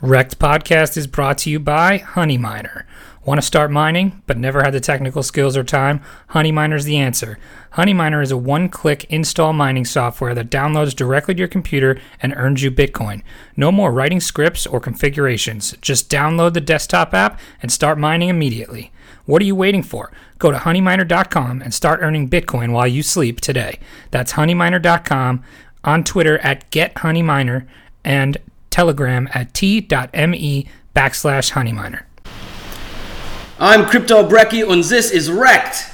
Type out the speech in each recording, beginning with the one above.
Wrecked Podcast is brought to you by Honey Miner. Want to start mining but never had the technical skills or time? Honey Miner's the answer. Honey Miner is a one click install mining software that downloads directly to your computer and earns you Bitcoin. No more writing scripts or configurations. Just download the desktop app and start mining immediately. What are you waiting for? Go to honeyminer.com and start earning Bitcoin while you sleep today. That's honeyminer.com, on Twitter at GetHoneyMiner, and Telegram at t.me backslash honeyminer. I'm Crypto Brecky and this is Wrecked.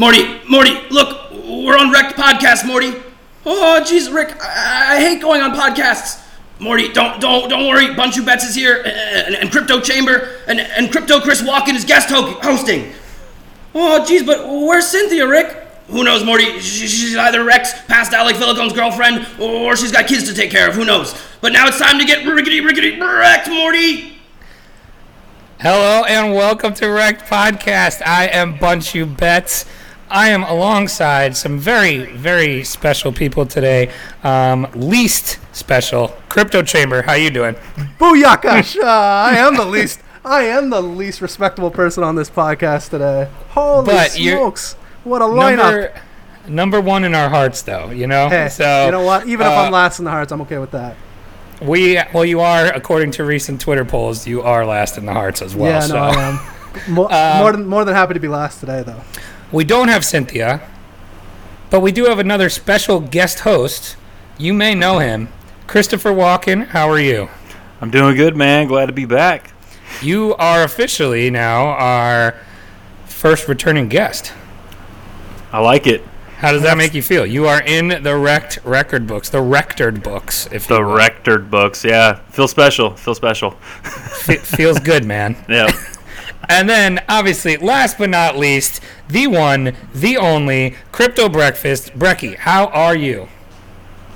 Morty, Morty, look, we're on Wrecked Podcast, Morty. Oh, jeez, Rick, I, I hate going on podcasts. Morty, don't, don't, don't worry. Bunchu Betts is here, and, and Crypto Chamber, and, and Crypto Chris Walken is guest ho- hosting. Oh, jeez, but where's Cynthia, Rick? Who knows, Morty? She, she's either Rex, past Alec Philakone's girlfriend, or she's got kids to take care of. Who knows? But now it's time to get rickety, rickety, wrecked, Morty. Hello and welcome to Wrecked Podcast. I am Bunchu Betts. I am alongside some very, very special people today. Um, least special, Crypto Chamber. How you doing? Booyakash! Uh, I am the least. I am the least respectable person on this podcast today. Holy But smokes! What a lineup! Number, number one in our hearts, though. You know. Hey, so you know what? Even if uh, I'm last in the hearts, I'm okay with that. we well, you are according to recent Twitter polls, you are last in the hearts as well. yeah, so. no, I am. More, Um, more than more than happy to be last today, though. We don't have Cynthia, but we do have another special guest host. You may know him, Christopher Walken. How are you? I'm doing good, man. Glad to be back. You are officially now our first returning guest. I like it. How does that make you feel? You are in the wrecked record books, the rectored books, if The you will. Rectored books. Yeah. Feel special. Feel special. Fe- feels good, man. Yeah. And then, obviously, last but not least, the one, the only, Crypto Breakfast. Brecky, how are you?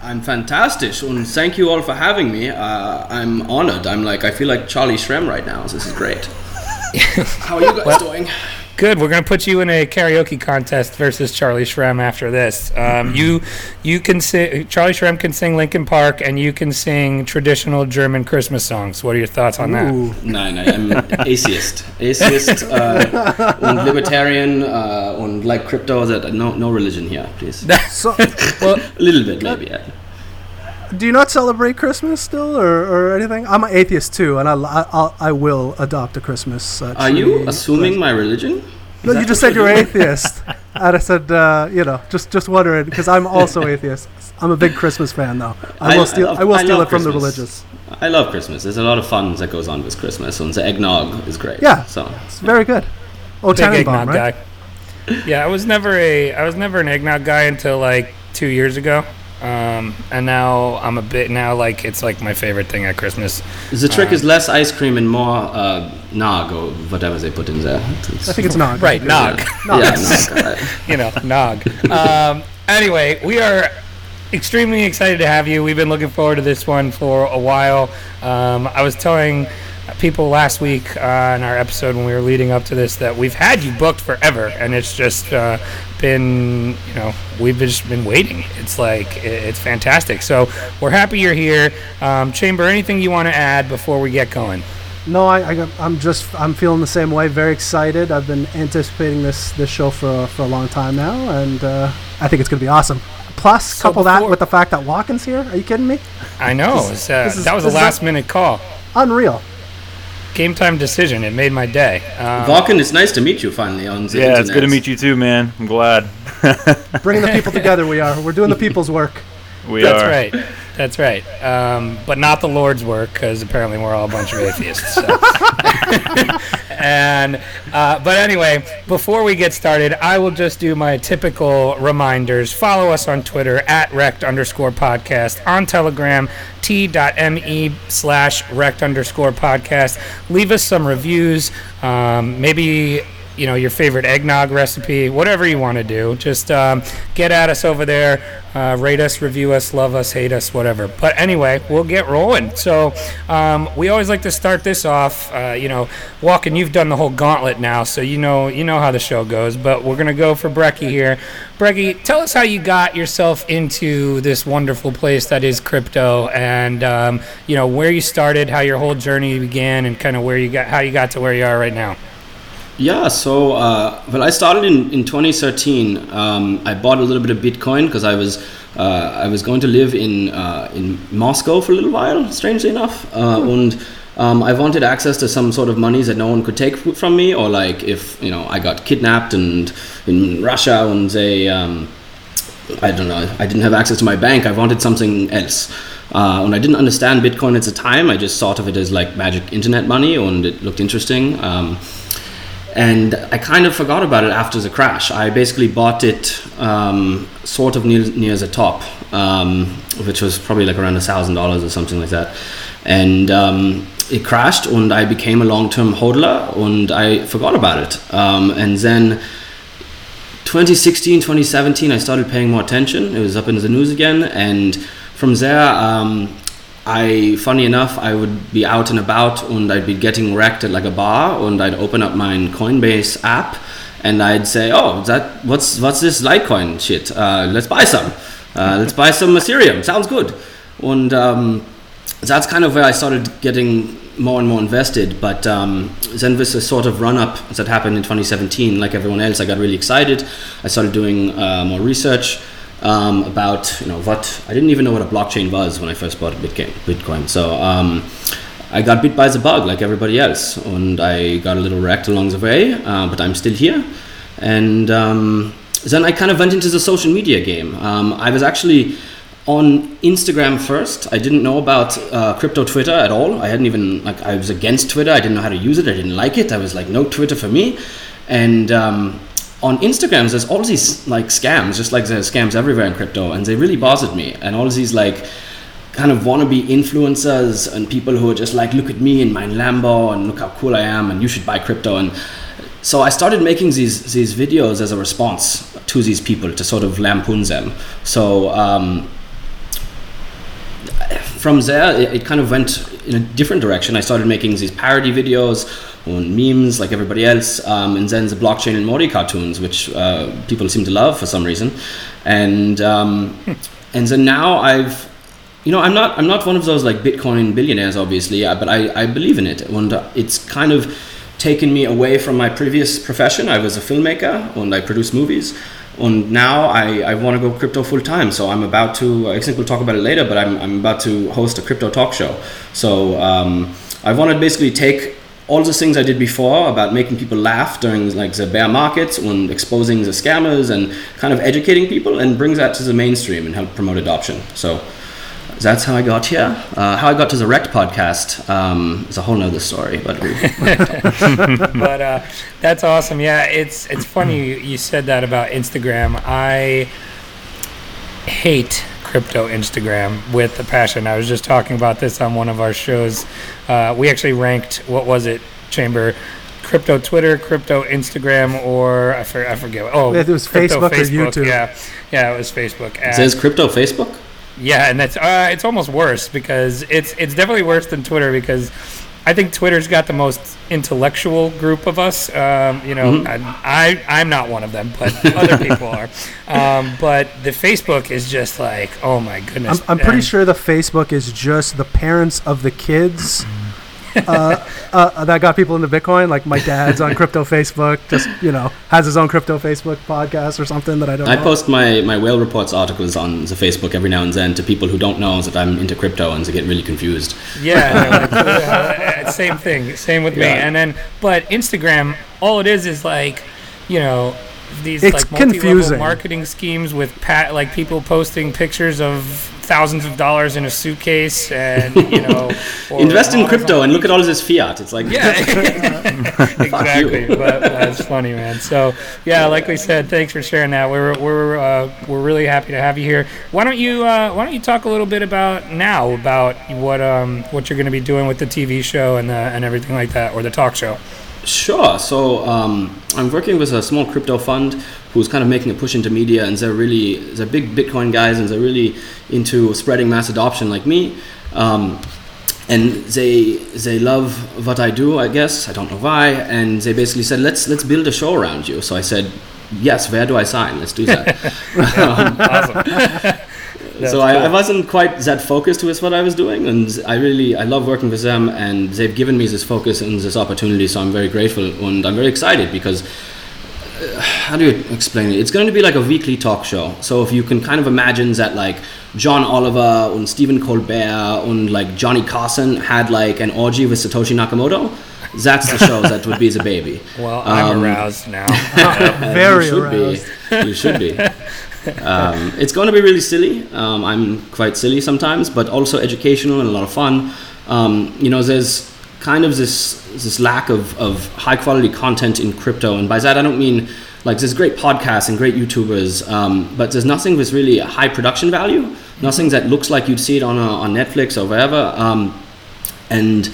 I'm fantastic, and thank you all for having me. Uh, I'm honored. I'm like, I feel like Charlie Shrem right now. This is great. How are you guys doing? Good. We're gonna put you in a karaoke contest versus Charlie Shrem after this. Um, you you can sing. Charlie Shrem can sing Linkin Park, and you can sing traditional German Christmas songs. What are your thoughts on that? Ooh, Nein, nein, I'm atheist. Atheist uh, and libertarian uh, and like crypto. That no, no religion here, please. so, Well, A little bit, maybe. Yeah. Do you not celebrate Christmas still, or, or anything? I'm an atheist too, and I, I, I'll- adopt a Christmas. Uh, Are you assuming my religion? No, you just said you're atheist, and I said, uh, you know, just just wondering because I'm also atheist. I'm a big Christmas fan, though. I, I- will steal. I- I, will steal love it from the Christmas. religious. I love Christmas. There's a lot of fun that goes on with Christmas, and the eggnog is great. Yeah. So It's very good. Oh, big Tannenbaum, eggnog right? guy. Yeah, I was never a I was never an eggnog guy until like two years ago. Um, and now I'm a bit now like it's like my favorite thing at Christmas. the trick Uh, is less ice cream and more uh, nog or whatever they put in there. I think it's nog. Right, nog. Yeah, yeah nog. you know, nog. Um, anyway, we are extremely excited to have you. We've been looking forward to this one for a while. Um, I was telling people last week uh, in our episode when we were leading up to this that we've had you booked forever, and it's just uh, been, you know, we've just been waiting. It's like it's fantastic. So we're happy you're here. Um, Chamber, anything you want to add before we get going? No, I, I, I'm just, I'm feeling the same way. Very excited. I've been anticipating this this show for for a long time now, and uh, I think it's going to be awesome. Plus, So couple that with the fact that Walken's here. Are you kidding me? I know This- uh, this is- that was a last minute call. Unreal. Game time decision. It made my day. Um, Walken, it's nice to meet you finally on the Yeah, it's good to meet you too, man. I'm glad. Bringing the people together. We are. We're doing the people's work. We That's are. right. That's right. Um, but not the Lord's work, because apparently we're all a bunch of atheists. So. and uh, but anyway, before we get started, I will just do my typical reminders. Follow us on Twitter at rect underscore podcast on Telegram t.me slash rect underscore podcast. Leave us some reviews. Um, maybe you know your favorite eggnog recipe, whatever you want to do. Just um, get at us over there, uh, rate us, review us, love us, hate us, whatever. But anyway, we'll get rolling. So um, we always like to start this off. Uh, you know, Walken, you've done the whole gauntlet now, so you know you know how the show goes. But we're gonna go for Brecky here. Brecky, tell us how you got yourself into this wonderful place that is crypto, and um, you know where you started, how your whole journey began, and kind of where you got, how you got to where you are right now. Yeah, so uh, well, I started in, in 2013. Um, I bought a little bit of Bitcoin because I was uh, I was going to live in uh, in Moscow for a little while, strangely enough, uh, and um, I wanted access to some sort of monies that no one could take from me, or like if you know I got kidnapped and in Russia and they um, I don't know I didn't have access to my bank, I wanted something else. Uh, and I didn't understand Bitcoin at the time. I just thought of it as like magic internet money, and it looked interesting. Um, and I kind of forgot about it after the crash. I basically bought it um, sort of near, near the top, um, which was probably like around a thousand dollars or something like that, and um, it crashed, and I became a long-term hodler, and I forgot about it, um, and then. 2016 2017 i started paying more attention it was up in the news again and from there um, I, funny enough, I would be out and about and I'd be getting wrecked at like a bar and I'd open up my Coinbase app and I'd say, oh, that what's what's this Litecoin shit? Uh, let's buy some. Uh, let's buy some Ethereum. Sounds good. And um, that's kind of where I started getting more and more invested. But um, then sort of run up that happened in 2017, like everyone else, I got really excited. I started doing uh, more research um, about you know what I didn't even know what a blockchain was when I first bought Bitcoin. So um, I got bit by the bug like everybody else, and I got a little wrecked along the way. Uh, but I'm still here, and um, then I kind of went into the social media game. Um, I was actually on Instagram first. I didn't know about uh, crypto Twitter at all. I hadn't even like I was against Twitter. I didn't know how to use it. I didn't like it. I was like, no Twitter for me, and um, on Instagram, there's all these like scams, just like there's scams everywhere in crypto, and they really bothered me. And all these like kind of wannabe influencers and people who are just like, look at me in my Lambo and look how cool I am, and you should buy crypto. And so I started making these these videos as a response to these people to sort of lampoon them. So. Um, from there, it, it kind of went in a different direction. I started making these parody videos on memes like everybody else, um, and then the blockchain and Morty cartoons, which uh, people seem to love for some reason. And um, and then now I've, you know, I'm not I'm not one of those like Bitcoin billionaires, obviously, uh, but I, I believe in it, and uh, it's kind of taken me away from my previous profession. I was a filmmaker and I produced movies. And now I, I want to go crypto full time. So I'm about to, I think we'll talk about it later, but I'm, I'm about to host a crypto talk show. So um, I want to basically take all the things I did before about making people laugh during like the bear markets and exposing the scammers and kind of educating people and brings that to the mainstream and help promote adoption. So that's how I got here. Uh, how I got to the Rect podcast um, is a whole nother story, but but uh, that's awesome. Yeah, it's it's funny you said that about Instagram. I hate crypto Instagram with a passion. I was just talking about this on one of our shows. Uh, we actually ranked what was it, Chamber? Crypto Twitter, crypto Instagram, or I, for, I forget. Oh, It was crypto Facebook or YouTube. Yeah, yeah, it was Facebook. it And- says crypto Facebook. yeah, and that's uh, it's almost worse because it's it's definitely worse than Twitter because I think Twitter's got the most intellectual group of us. Um, you know, Mhm. I, I I'm not one of them, but other people are. Um, but the Facebook is just like, oh my I'm, goodness. I'm pretty And- sure the Facebook is just the parents of the kids uh, uh, that got people into Bitcoin. Like my dad's on crypto Facebook, just you know has his own crypto Facebook podcast or something that I don't. Know. I know. post my, my whale reports articles on the Facebook every now and then to people who don't know that I'm into crypto and they get really confused. Yeah, no, like, uh, same thing. Same with me. And then, but Instagram, all it is is like, you know, these It's like multi-level confusing. marketing schemes with pat like people posting pictures of thousands of dollars in a suitcase and you know Invest in crypto and look at all this fiat. It's like yeah, exactly. But that's funny, man. So yeah, like we said, thanks for sharing that. We're we're uh, we're really happy to have you here. Why don't you uh, Why don't you talk a little bit about now about what um what you're going to be doing with the TV show and the, and everything like that, or the talk show? Sure. So um, I'm working with a small crypto fund who's kind of making a push into media, and they're really they're big Bitcoin guys, and they're really into spreading mass adoption, like me. Um, and they they love what I do, I guess. I don't know why. And they basically said, let's let's build a show around you. So I said, yes. Where do I sign? Let's do that. um, so I, I wasn't quite that focused with what I was doing, and I really I love working with them, and they've given me this focus and this opportunity. So I'm very grateful, and I'm very excited because uh, how do you explain it? It's going to be like a weekly talk show. So if you can kind of imagine that like John Oliver and Stephen Colbert and like Johnny Carson had like an orgy with Satoshi Nakamoto, that's the show that would be the baby. Well, I'm Um, aroused now. Very you should aroused. be. You should be. Um, it's going to be really silly. Um, I'm quite silly sometimes, but also educational and a lot of fun. Um, you know, there's kind of this this lack of, of high quality content in crypto, and by that I don't mean like there's great podcasts and great YouTubers, um, but there's nothing with really high production value. Nothing that looks like you'd see it on a, on Netflix or wherever. Um, and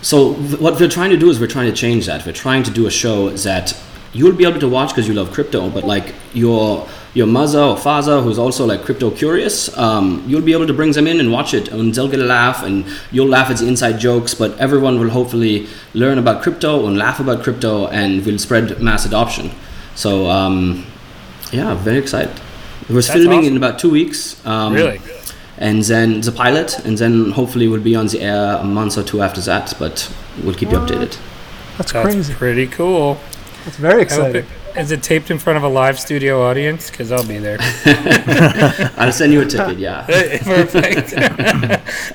so th- what we're trying to do is we're trying to change that. We're trying to do a show that you'll be able to watch because you love crypto, but like your your mother or father who's also like crypto curious, um, you'll be able to bring them in and watch it, and they'll get a laugh, and you'll laugh at the inside jokes. But everyone will hopefully learn about crypto and laugh about crypto, and will spread mass adoption. So um, yeah, very excited. We're filming awesome. in about two weeks. Um, really? and then the pilot, and then hopefully we'll be on the air a month or two after that. But we'll keep you updated. That's That's crazy. pretty cool. That's very I hope exciting. Is it taped in front of a live studio audience? Because I'll be there. I'll send you a ticket. Yeah. Perfect.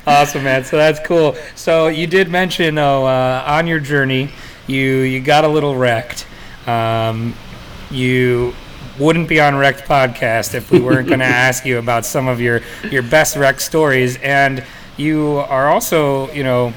awesome, man. So that's cool. So you did mention, though, uh, on your journey, you you got a little wrecked. Um, you wouldn't be on Wrecked podcast if we weren't going to ask you about some of your your best wreck stories, and you are also, you know.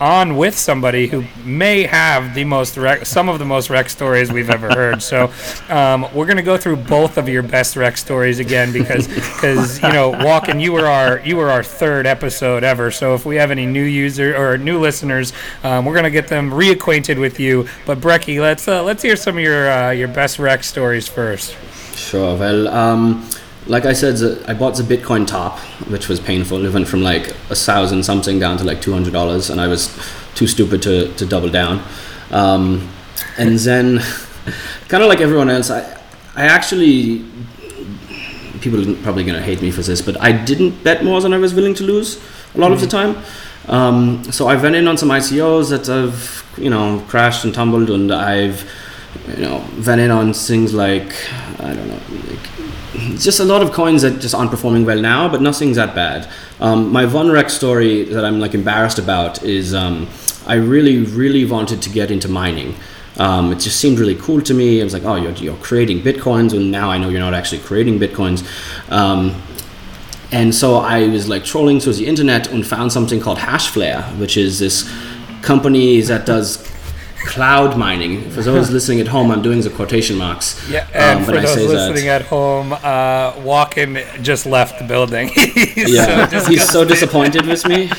On with somebody who may have the most wreck, some of the most wreck stories we've ever heard. So, um, we're gonna go through both of your best wreck stories again because, because you know, walking, you were our you were our third episode ever. So if we have any new user or new listeners, um, we're gonna get them reacquainted with you. But Brecky, let's uh, let's hear some of your uh, your best wreck stories first. Sure. Well, um, like I said, I bought the Bitcoin top, which was painful. It went from like a thousand something down to like two hundred dollars, and I was too stupid to, to double down. Um, and then, kind of like everyone else, I I actually people are probably gonna hate me for this, but I didn't bet more than I was willing to lose a lot of the time. Um, so I went in on some ICOs that have you know crashed and tumbled, and I've you know went in on things like I don't know like just a lot of coins that just aren't performing well now, but nothing's that bad. Um, my one wreck story that I'm like embarrassed about is um, I really, really wanted to get into mining. Um, it just seemed really cool to me. I was like, oh, you're, you're creating bitcoins, and now I know you're not actually creating bitcoins. Um, and so I was like trolling through the internet and found something called Hashflare, which is this company that does cloud mining. For those listening at home, I'm doing the quotation marks. Yeah, and Um, for those say that- listening at home, uh, Walken just left the building. He's Yeah, so he's so disappointed with me.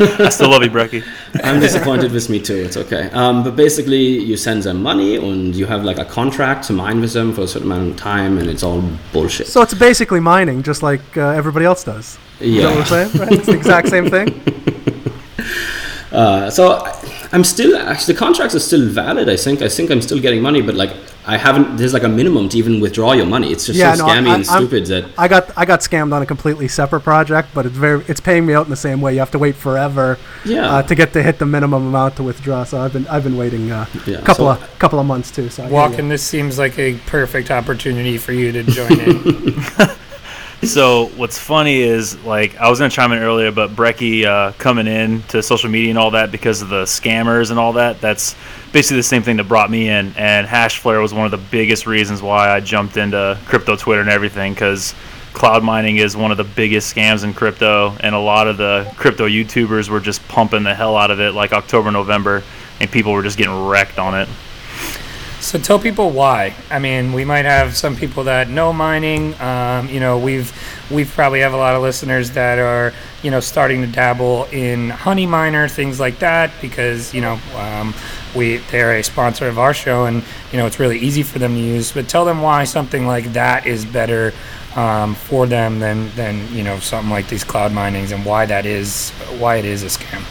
I still love you, Brecky. I'm disappointed with me too. It's okay. Um, but basically, you send them money, and you have like a contract to mine with them for a certain amount of time, and it's all bullshit. So it's basically mining, just like uh, everybody else does. Is that what yeah. I'm saying? Right? It's the exact same thing. Uh, so I, I'm still actually the contracts are still valid. I think. I think I'm still getting money, but like I haven't. There's like a minimum to even withdraw your money. It's just Yeah, so no, scammy I- and I'm- stupid that. I got I got scammed on a completely separate project, but it's very it's paying me out in the same way. You have to wait forever Yeah. uh, to get to hit the minimum amount to withdraw. So I've been I've been waiting a Yeah, couple so- of couple of months too. So I hear ya. Walken, this seems like a perfect opportunity for you to join in. So what's funny is like I was gonna chime in earlier, but Brecky uh, coming in to social media and all that because of the scammers and all that. That's basically the same thing that brought me in. And Hashflare was one of the biggest reasons why I jumped into crypto Twitter and everything because cloud mining is one of the biggest scams in crypto, and a lot of the crypto YouTubers were just pumping the hell out of it, like October, November, and people were just getting wrecked on it. So tell people why. I mean, we might have some people that know mining. Um, you know, we've we probably have a lot of listeners that are you know starting to dabble in Honey Miner things like that because you know um, we they're a sponsor of our show and you know it's really easy for them to use. But tell them why something like that is better um, for them than than you know something like these cloud minings and why that is why it is a scam.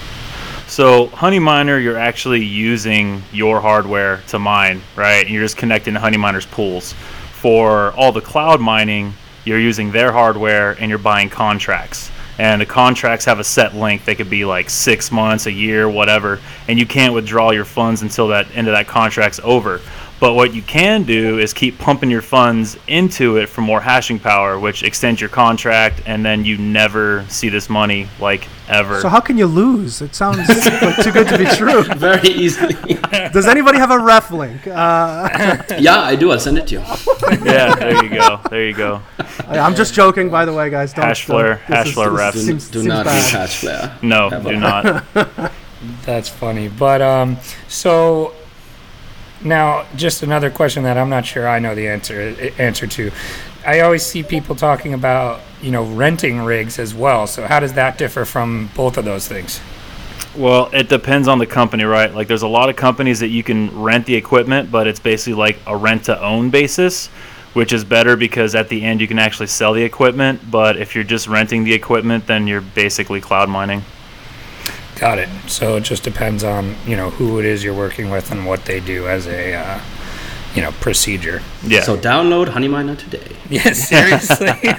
So HoneyMiner, you're actually using your hardware to mine, right? And you're just connecting to HoneyMiner's pools. For all the cloud mining, you're using their hardware and you're buying contracts. And the contracts have a set length. They could be like six months, a year, whatever. And you can't withdraw your funds until that end of that contract's over. But what you can do is keep pumping your funds into it for more hashing power, which extends your contract, and then you never see this money like ever. So how can you lose? It sounds like too good to be true. Very easily. Does anybody have a ref link? Uh, yeah, I do. I'll send it to you. yeah, there you go. There you go. I'm just joking, by the way, guys. Don't Hashflare, don't- this is- Hashflare ref. Do, Seems- do seems not bad. use Hatch No, Ever. do not. That's funny. But um, so now, just another question that I'm not sure I know the answer answer to. I always see people talking about you know renting rigs as well. So how does that differ from both of those things? Well, it depends on the company, right? Like, there's a lot of companies that you can rent the equipment, but it's basically like a rent to own basis, which is better because at the end you can actually sell the equipment. But if you're just renting the equipment, then you're basically cloud mining. Got it. So it just depends on you know who it is you're working with and what they do as a uh, you know procedure. Yeah. So download HoneyMiner today. Yes, seriously.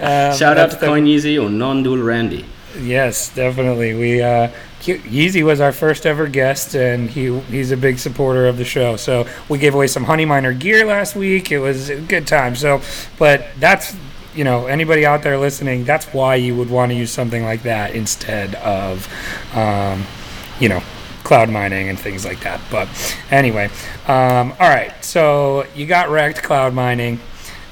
Um, Shout out to the- Coin Yeezy or Non-Dual Randy. Yes, definitely. We uh, Yeezy was our first ever guest, and he he's a big supporter of the show. So we gave away some Honey Miner gear last week. It was a good time. So, but that's you know anybody out there listening, that's why you would want to use something like that instead of, um, you know. Cloud mining and things like that. But anyway, um, all right. So you got wrecked cloud mining,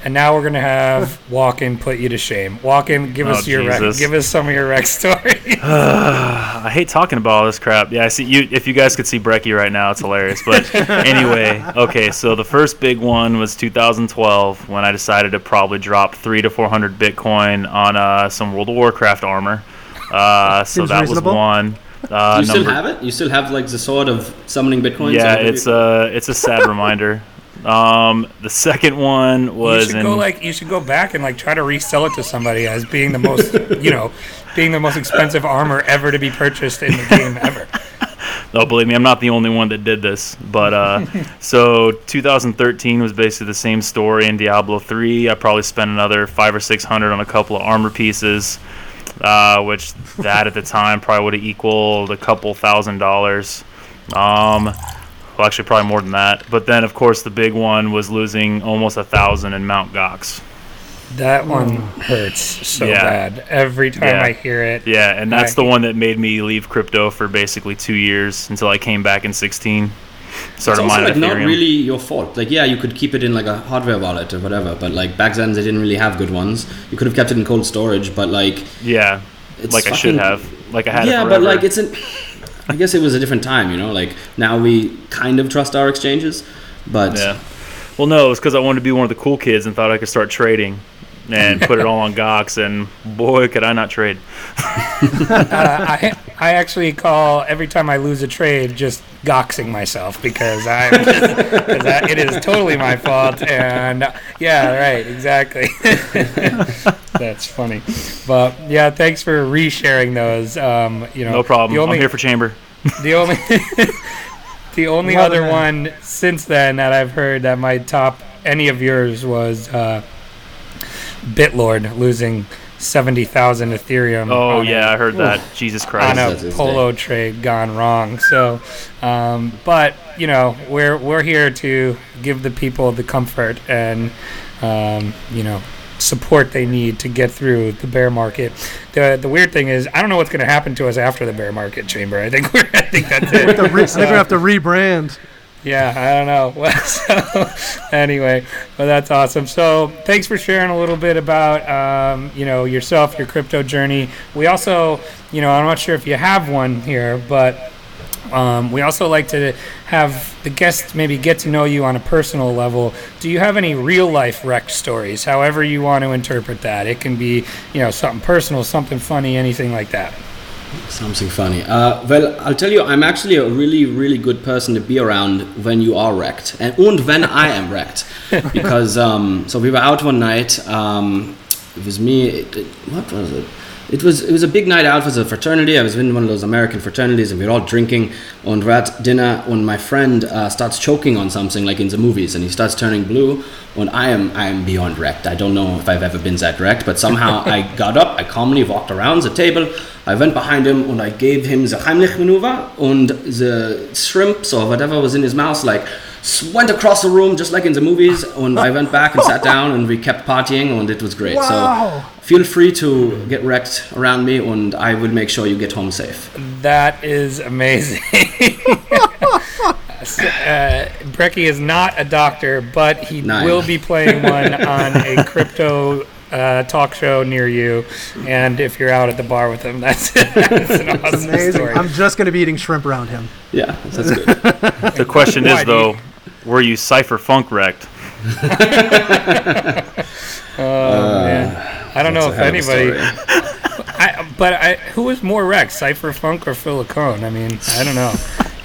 and now we're gonna have Walken put you to shame. Walken, give Oh, us your wreck, give us some of your wreck story. I hate talking about all this crap. Yeah, I see you. If you guys could see Brecky right now, it's hilarious. But anyway, okay. So the first big one was 2012 when I decided to probably drop three to 400 Bitcoin on uh, some World of Warcraft armor. Uh, so Seems that reasonable. was one. Uh, you still have it? You still have like the sword of summoning bitcoins? Yeah, it's you? a it's a sad reminder. Um, the second one was You was should in go like you should go back and like try to resell it to somebody as being the most you know, being the most expensive armor ever to be purchased in the game ever. Oh, believe me, I'm not the only one that did this. But uh, so 2013 was basically the same story in Diablo 3. I probably spent another five or six hundred on a couple of armor pieces, uh, which that at the time probably would have equaled a couple thousand dollars. Um, well, actually, probably more than that. But then, of course, the big one was losing almost a thousand in Mount Gox. That one hurts so Yeah. bad every time Yeah. I hear it. Yeah, and that's I- the one that made me leave crypto for basically two years until I came back in 16. It's Started also like not really your fault. Like, yeah, you could keep it in like a hardware wallet or whatever, but like back then they didn't really have good ones. You could have kept it in cold storage, but like, Yeah, like I should have. Like I had. yeah, but like it's an. I guess it was a different time, you know. Like now we kind of trust our exchanges, but Yeah. Well, no, it was because I wanted to be one of the cool kids and thought I could start trading, and put it all on Gox, and boy, could I not trade. Uh, I I actually call every time I lose a trade just goxing myself because I, cause I it is totally my fault and uh, yeah right exactly that's funny but yeah thanks for resharing those um you know No problem. the only I'm here for chamber. the only the only Love other man. one since then that I've heard that might top any of yours was uh, Bitlord losing seventy thousand Ethereum. Oh yeah, I heard that. Jesus Christ. That's a his polo trade gone wrong. So, um, but you know, we're we're here to give the people the comfort and um, you know support they need to get through the bear market. The the weird thing is, I don't know what's going to happen to us after the bear market chamber. I think we're I think that's it. The re- I think we have to rebrand. Yeah, I don't know. So, anyway, well, that's awesome. So, thanks for sharing a little bit about, um, you know, yourself, your crypto journey. We also, you know, I'm not sure if you have one here, but um, we also like to have the guests maybe get to know you on a personal level. Do you have any real life wreck stories? However you want to interpret that. It can be, you know, something personal, something funny, anything like that. Something funny. Uh, well, I'll tell you, I'm actually a really, really good person to be around when you are wrecked, and, and when I am wrecked, because um, so we were out one night. Um, it was me. It, it, what was it? It was it was a big night out. It was a fraternity. I was in one of those American fraternities, and we were all drinking. And we're at dinner when my friend uh, starts choking on something like in the movies, and he starts turning blue. And I am I am beyond wrecked. I don't know if I've ever been that wrecked, but somehow I got up. I calmly walked around the table. I went behind him and I gave him the Heimlich maneuver, and the shrimps or whatever was in his mouth like went across the room just like in the movies. And I went back and sat down, and we kept partying, and it was great. Wow. So feel free to get wrecked around me, and I will make sure you get home safe. That is amazing. So, uh, Brecky is not a doctor, but he Nine. will be playing one on a crypto uh, talk show near you. And if you're out at the bar with him, that's, that's an awesome Amazing. story. I'm just going to be eating shrimp around him. Yeah, that's good. The question is though, were you cipher funk wrecked? Oh, man. I don't know if That's a hell of a anybody. I, but I, who was more wrecked, Cypher Funk or Philakone? I mean, I don't know.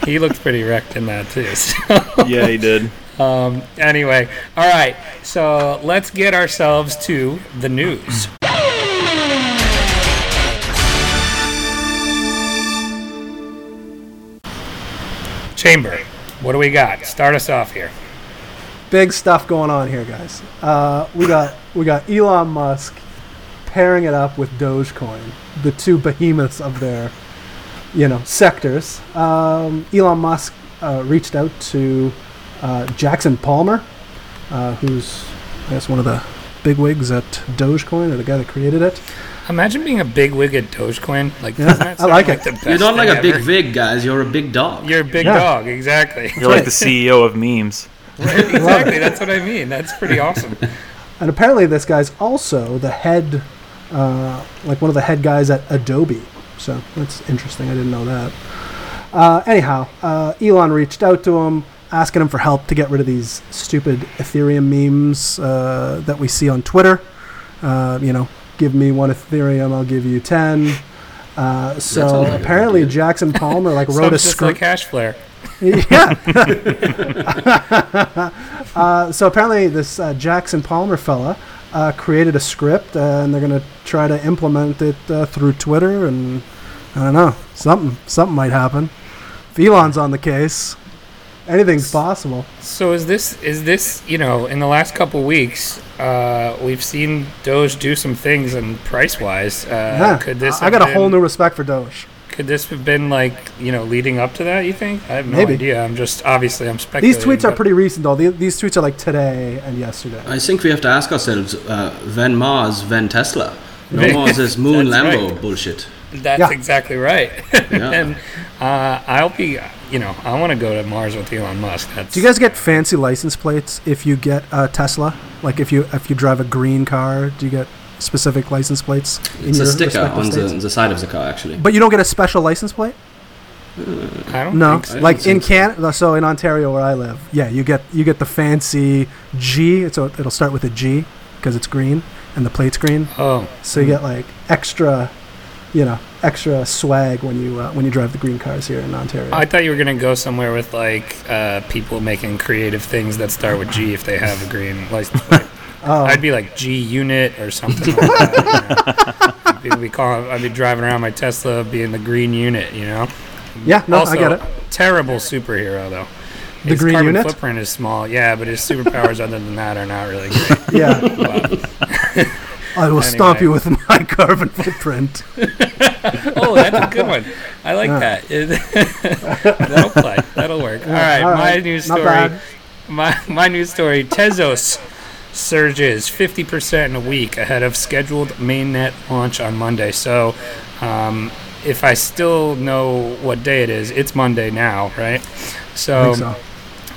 he looked pretty wrecked in that too. So. yeah, he did. Um, anyway, all right. So let's get ourselves to the news. Chamber, what do we got? Start us off here. Big stuff going on here, guys. Uh, we got we got Elon Musk pairing it up with Dogecoin, the two behemoths of their, you know, sectors. Um, Elon Musk uh, reached out to uh, Jackson Palmer, uh, who's I guess one of the bigwigs at Dogecoin, or the guy that created it. Imagine being a big wig at Dogecoin. Like, Yeah, doesn't that I sound like like it. the best You're not like thing a big ever? vig, guys. You're a big dog. You're a big Yeah. dog, exactly. You're like the CEO of memes. exactly. That's what I mean. That's pretty awesome. And apparently, this guy's also the head, uh, like one of the head guys at Adobe. So that's interesting. I didn't know that. Uh, anyhow, uh, Elon reached out to him, asking him for help to get rid of these stupid Ethereum memes uh, that we see on Twitter. Uh, you know, give me one Ethereum, I'll give you ten. Uh, so sounds like a good apparently. Jackson Palmer like Sounds wrote a just like script. Hash Flare. yeah. uh, so apparently, this uh, Jackson Palmer fella uh, created a script, uh, and they're going to try to implement it uh, through Twitter. And I don't know, something something might happen. If Elon's on the case, anything's possible. So is this is this you know in the last couple weeks uh, we've seen Doge do some things and price wise. Uh, yeah, Could this I have got a whole new respect for Doge. Could this have been like you know leading up to that? You think? I have no Maybe. idea. I'm just obviously I'm speculating. These tweets are pretty recent, though. The- These tweets are like today and yesterday. I think we have to ask ourselves: uh, Van Mars, Van Tesla. No Right. more of moon Lambo right. bullshit. That's Yeah. exactly right. Yeah. and uh, I'll be you know I want to go to Mars with Elon Musk. That's Do you guys get fancy license plates if you get a Tesla? Like if you if you drive a green car, do you get specific license plates? in It's a sticker on the, the side of the car, actually. But you don't get a special license plate? I don't No, think so. I like don't in think so. Canada. So in Ontario, where I live, yeah, you get you get the fancy G. So it'll start with a G because it's green and the plate's green. Oh, So you get like extra, you know, extra swag when you uh, when you drive the green cars here in Ontario. I thought you were gonna go somewhere with like uh, people making creative things that start with G if they have a green license plate. Oh, I'd be like G Unit or something. like that, you know? Calling. I'd be driving around my Tesla being the Green Unit. You know. yeah, no, also, I get it. Terrible superhero though. The his Green carbon Unit? footprint is small. Yeah, but his superpowers other than that are not really great. Yeah, I will stomp Anyway. you with my carbon footprint. Oh, that's a good one. I like Yeah. that. That'll play. That'll work. All right, all my right. news Not story. My my news story. Tezos surges 50% in a week ahead of scheduled mainnet launch on Monday. So, um, if I still know what day it is, it's Monday now, right? So, so.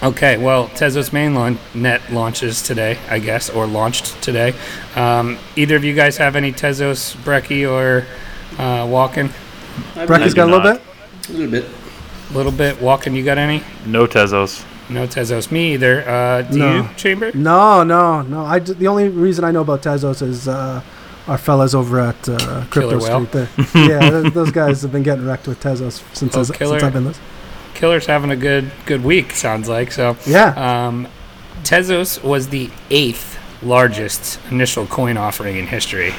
Okay, well, Tezos mainnet launches today, I guess, or launched today. Um, either of you guys have any Tezos Brecky or uh, Walken? Brecky's do got a little bit. A little bit. A little bit. Walken, you got any? No Tezos. No Tezos. Me either. Uh, do No. you, Chamber? No, no, no. I d- the only reason I know about Tezos is uh, our fellas over at uh, Crypto? Street. There. yeah, th- those guys have been getting wrecked with Tezos since, Oh, Killer. since I've been this. Killer's having a good good week. Sounds like so. Yeah. Um, Tezos was the eighth largest initial coin offering in history,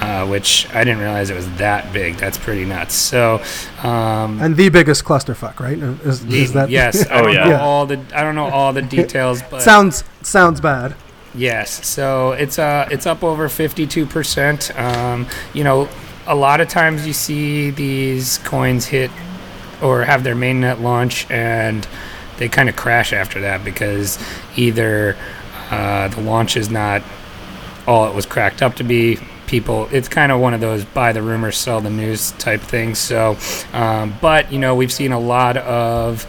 uh, which I didn't realize it was that big. That's pretty nuts. So, um, and the biggest clusterfuck, right? Is, is that yes, I Oh, yeah. Yeah. all the I don't know all the details, but sounds sounds bad. Yes, so it's uh it's up over fifty two percent. Um, you know, a lot of times you see these coins hit or have their mainnet launch and they kind of crash after that because either uh, the launch is not all it was cracked up to be. People, it's kind of one of those buy the rumors, sell the news type things. So, um, but you know, we've seen a lot of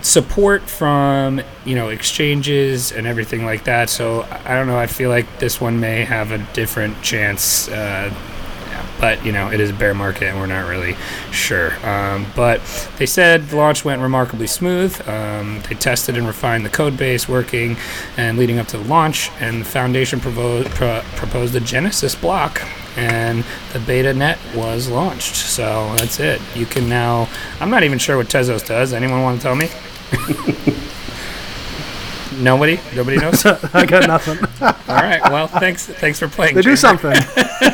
support from you know exchanges and everything like that. So I don't know. I feel like this one may have a different chance. Uh, but you know it is a bear market and we're not really sure. Um, but they said the launch went remarkably smooth. Um, they tested and refined the code base working and leading up to the launch. And the foundation provo- pro- proposed a Genesis block, and the beta net was launched. So that's it. You can now. I'm not even sure what Tezos does. Anyone want to tell me? Nobody. Nobody knows. I got nothing. right. Well, thanks. Thanks for playing. they do something.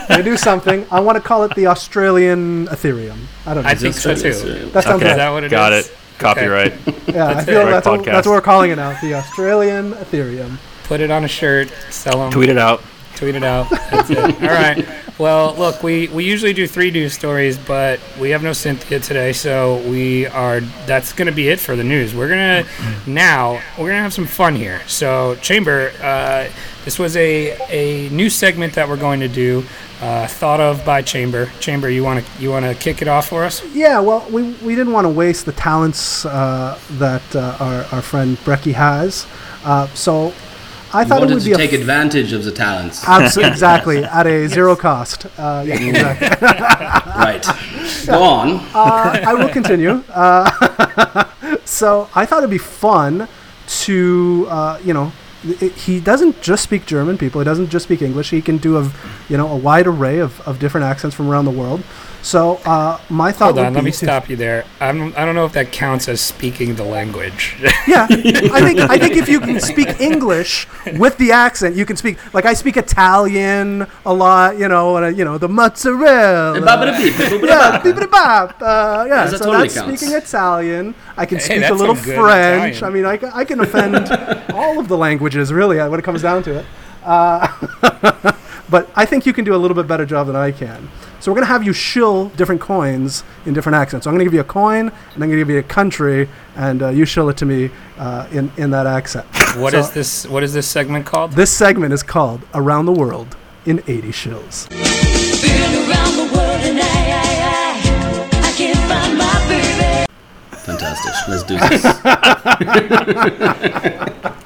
they do something. I want to call it the Australian Ethereum. I don't know. I think so too. that sounds Okay. Is that what it Got is? it. Copyright. Yeah, I feel it. that's, Right what, that's what we're calling it now. The Australian Ethereum. Put it on a shirt. Sell them. Tweet it out. Tweet it out. That's it. All right. Well, look, we, we usually do three news stories, but we have no Cynthia today, so we are. That's going to be it for the news. We're gonna now we're gonna have some fun here. So, Chamber, uh, this was a a new segment that we're going to do, uh, thought of by Chamber. Chamber, you want to you want to kick it off for us? Yeah, well, we, we didn't want to waste the talents uh, that uh, our, our friend Brecky has. Uh, so I You thought it would to be take f- advantage of the talents. Absolutely, exactly, at a zero cost. Uh, yeah, exactly. right. Go on. Uh, I will continue. Uh, so I thought it'd be fun to, uh, you know, it, he doesn't just speak German. People, he doesn't just speak English. He can do a, you know, a wide array of, of different accents from around the world. So uh, my thought Hold would on, be let me stop you there. I'm, I don't know if that counts as speaking the language. Yeah, I think I think if you can speak English with the accent, you can speak like I speak Italian a lot, you know, and uh, you know the mozzarella. Ba-ba-da-beep. Yeah. Uh, yeah, that so totally that's counts. speaking Italian. I can Hey, speak a little French. Italian. I mean, I, I can offend all of the languages, really, uh, when it comes down to it. Uh, but I think you can do a little bit better job than I can. So we're going to have you shill different coins in different accents. So I'm going to give you a coin, and I'm going to give you a country, and uh, you shill it to me uh, in, in that accent. What So is this? What is this segment called? This segment is called Around the World in 80 Shills. Been around the world and I, I, I, I can't find my baby. Fantastic. Let's do this.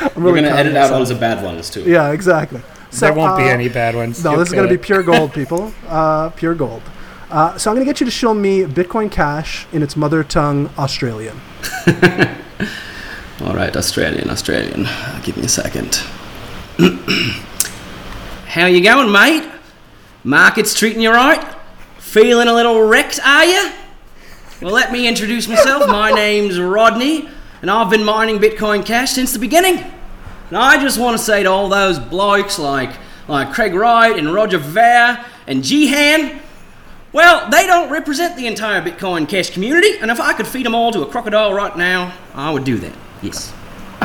I'm We're really gonna edit out all the bad ones too. Yeah, exactly. So, there won't be uh, any bad ones. No, You'll this is going to kill be pure gold, people. Uh, pure gold. Uh, so I'm going to get you to show me Bitcoin Cash in its mother tongue, Australian. All right, Australian, Australian. Uh, give me a second. How you going, mate? Market's treating you right? Feeling a little wrecked, are you? Well, let me introduce myself. My name's Rodney, and I've been mining Bitcoin Cash since the beginning. And I just want to say to all those blokes like like Craig Wright and Roger Ver and Jihan, well, they don't represent the entire Bitcoin Cash community, and if I could feed them all to a crocodile right now, I would do that. Yes.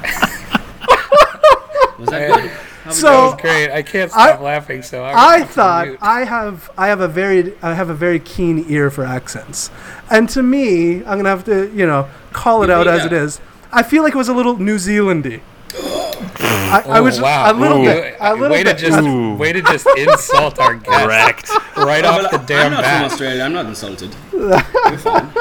Was that good? So- great. I can't stop laughing. So I'm I thought mute. I have I have a very I have a very keen ear for accents, and to me, I'm gonna have to you know call it You out as it that? is. I feel like it was a little New Zealandy. I, I Oh, was wow. a little Ooh. bit, a little way bit. To just, Ooh. way to just insult our guest. Correct. right off the damn I'm damn not from. Australia. I'm not insulted. You're fine.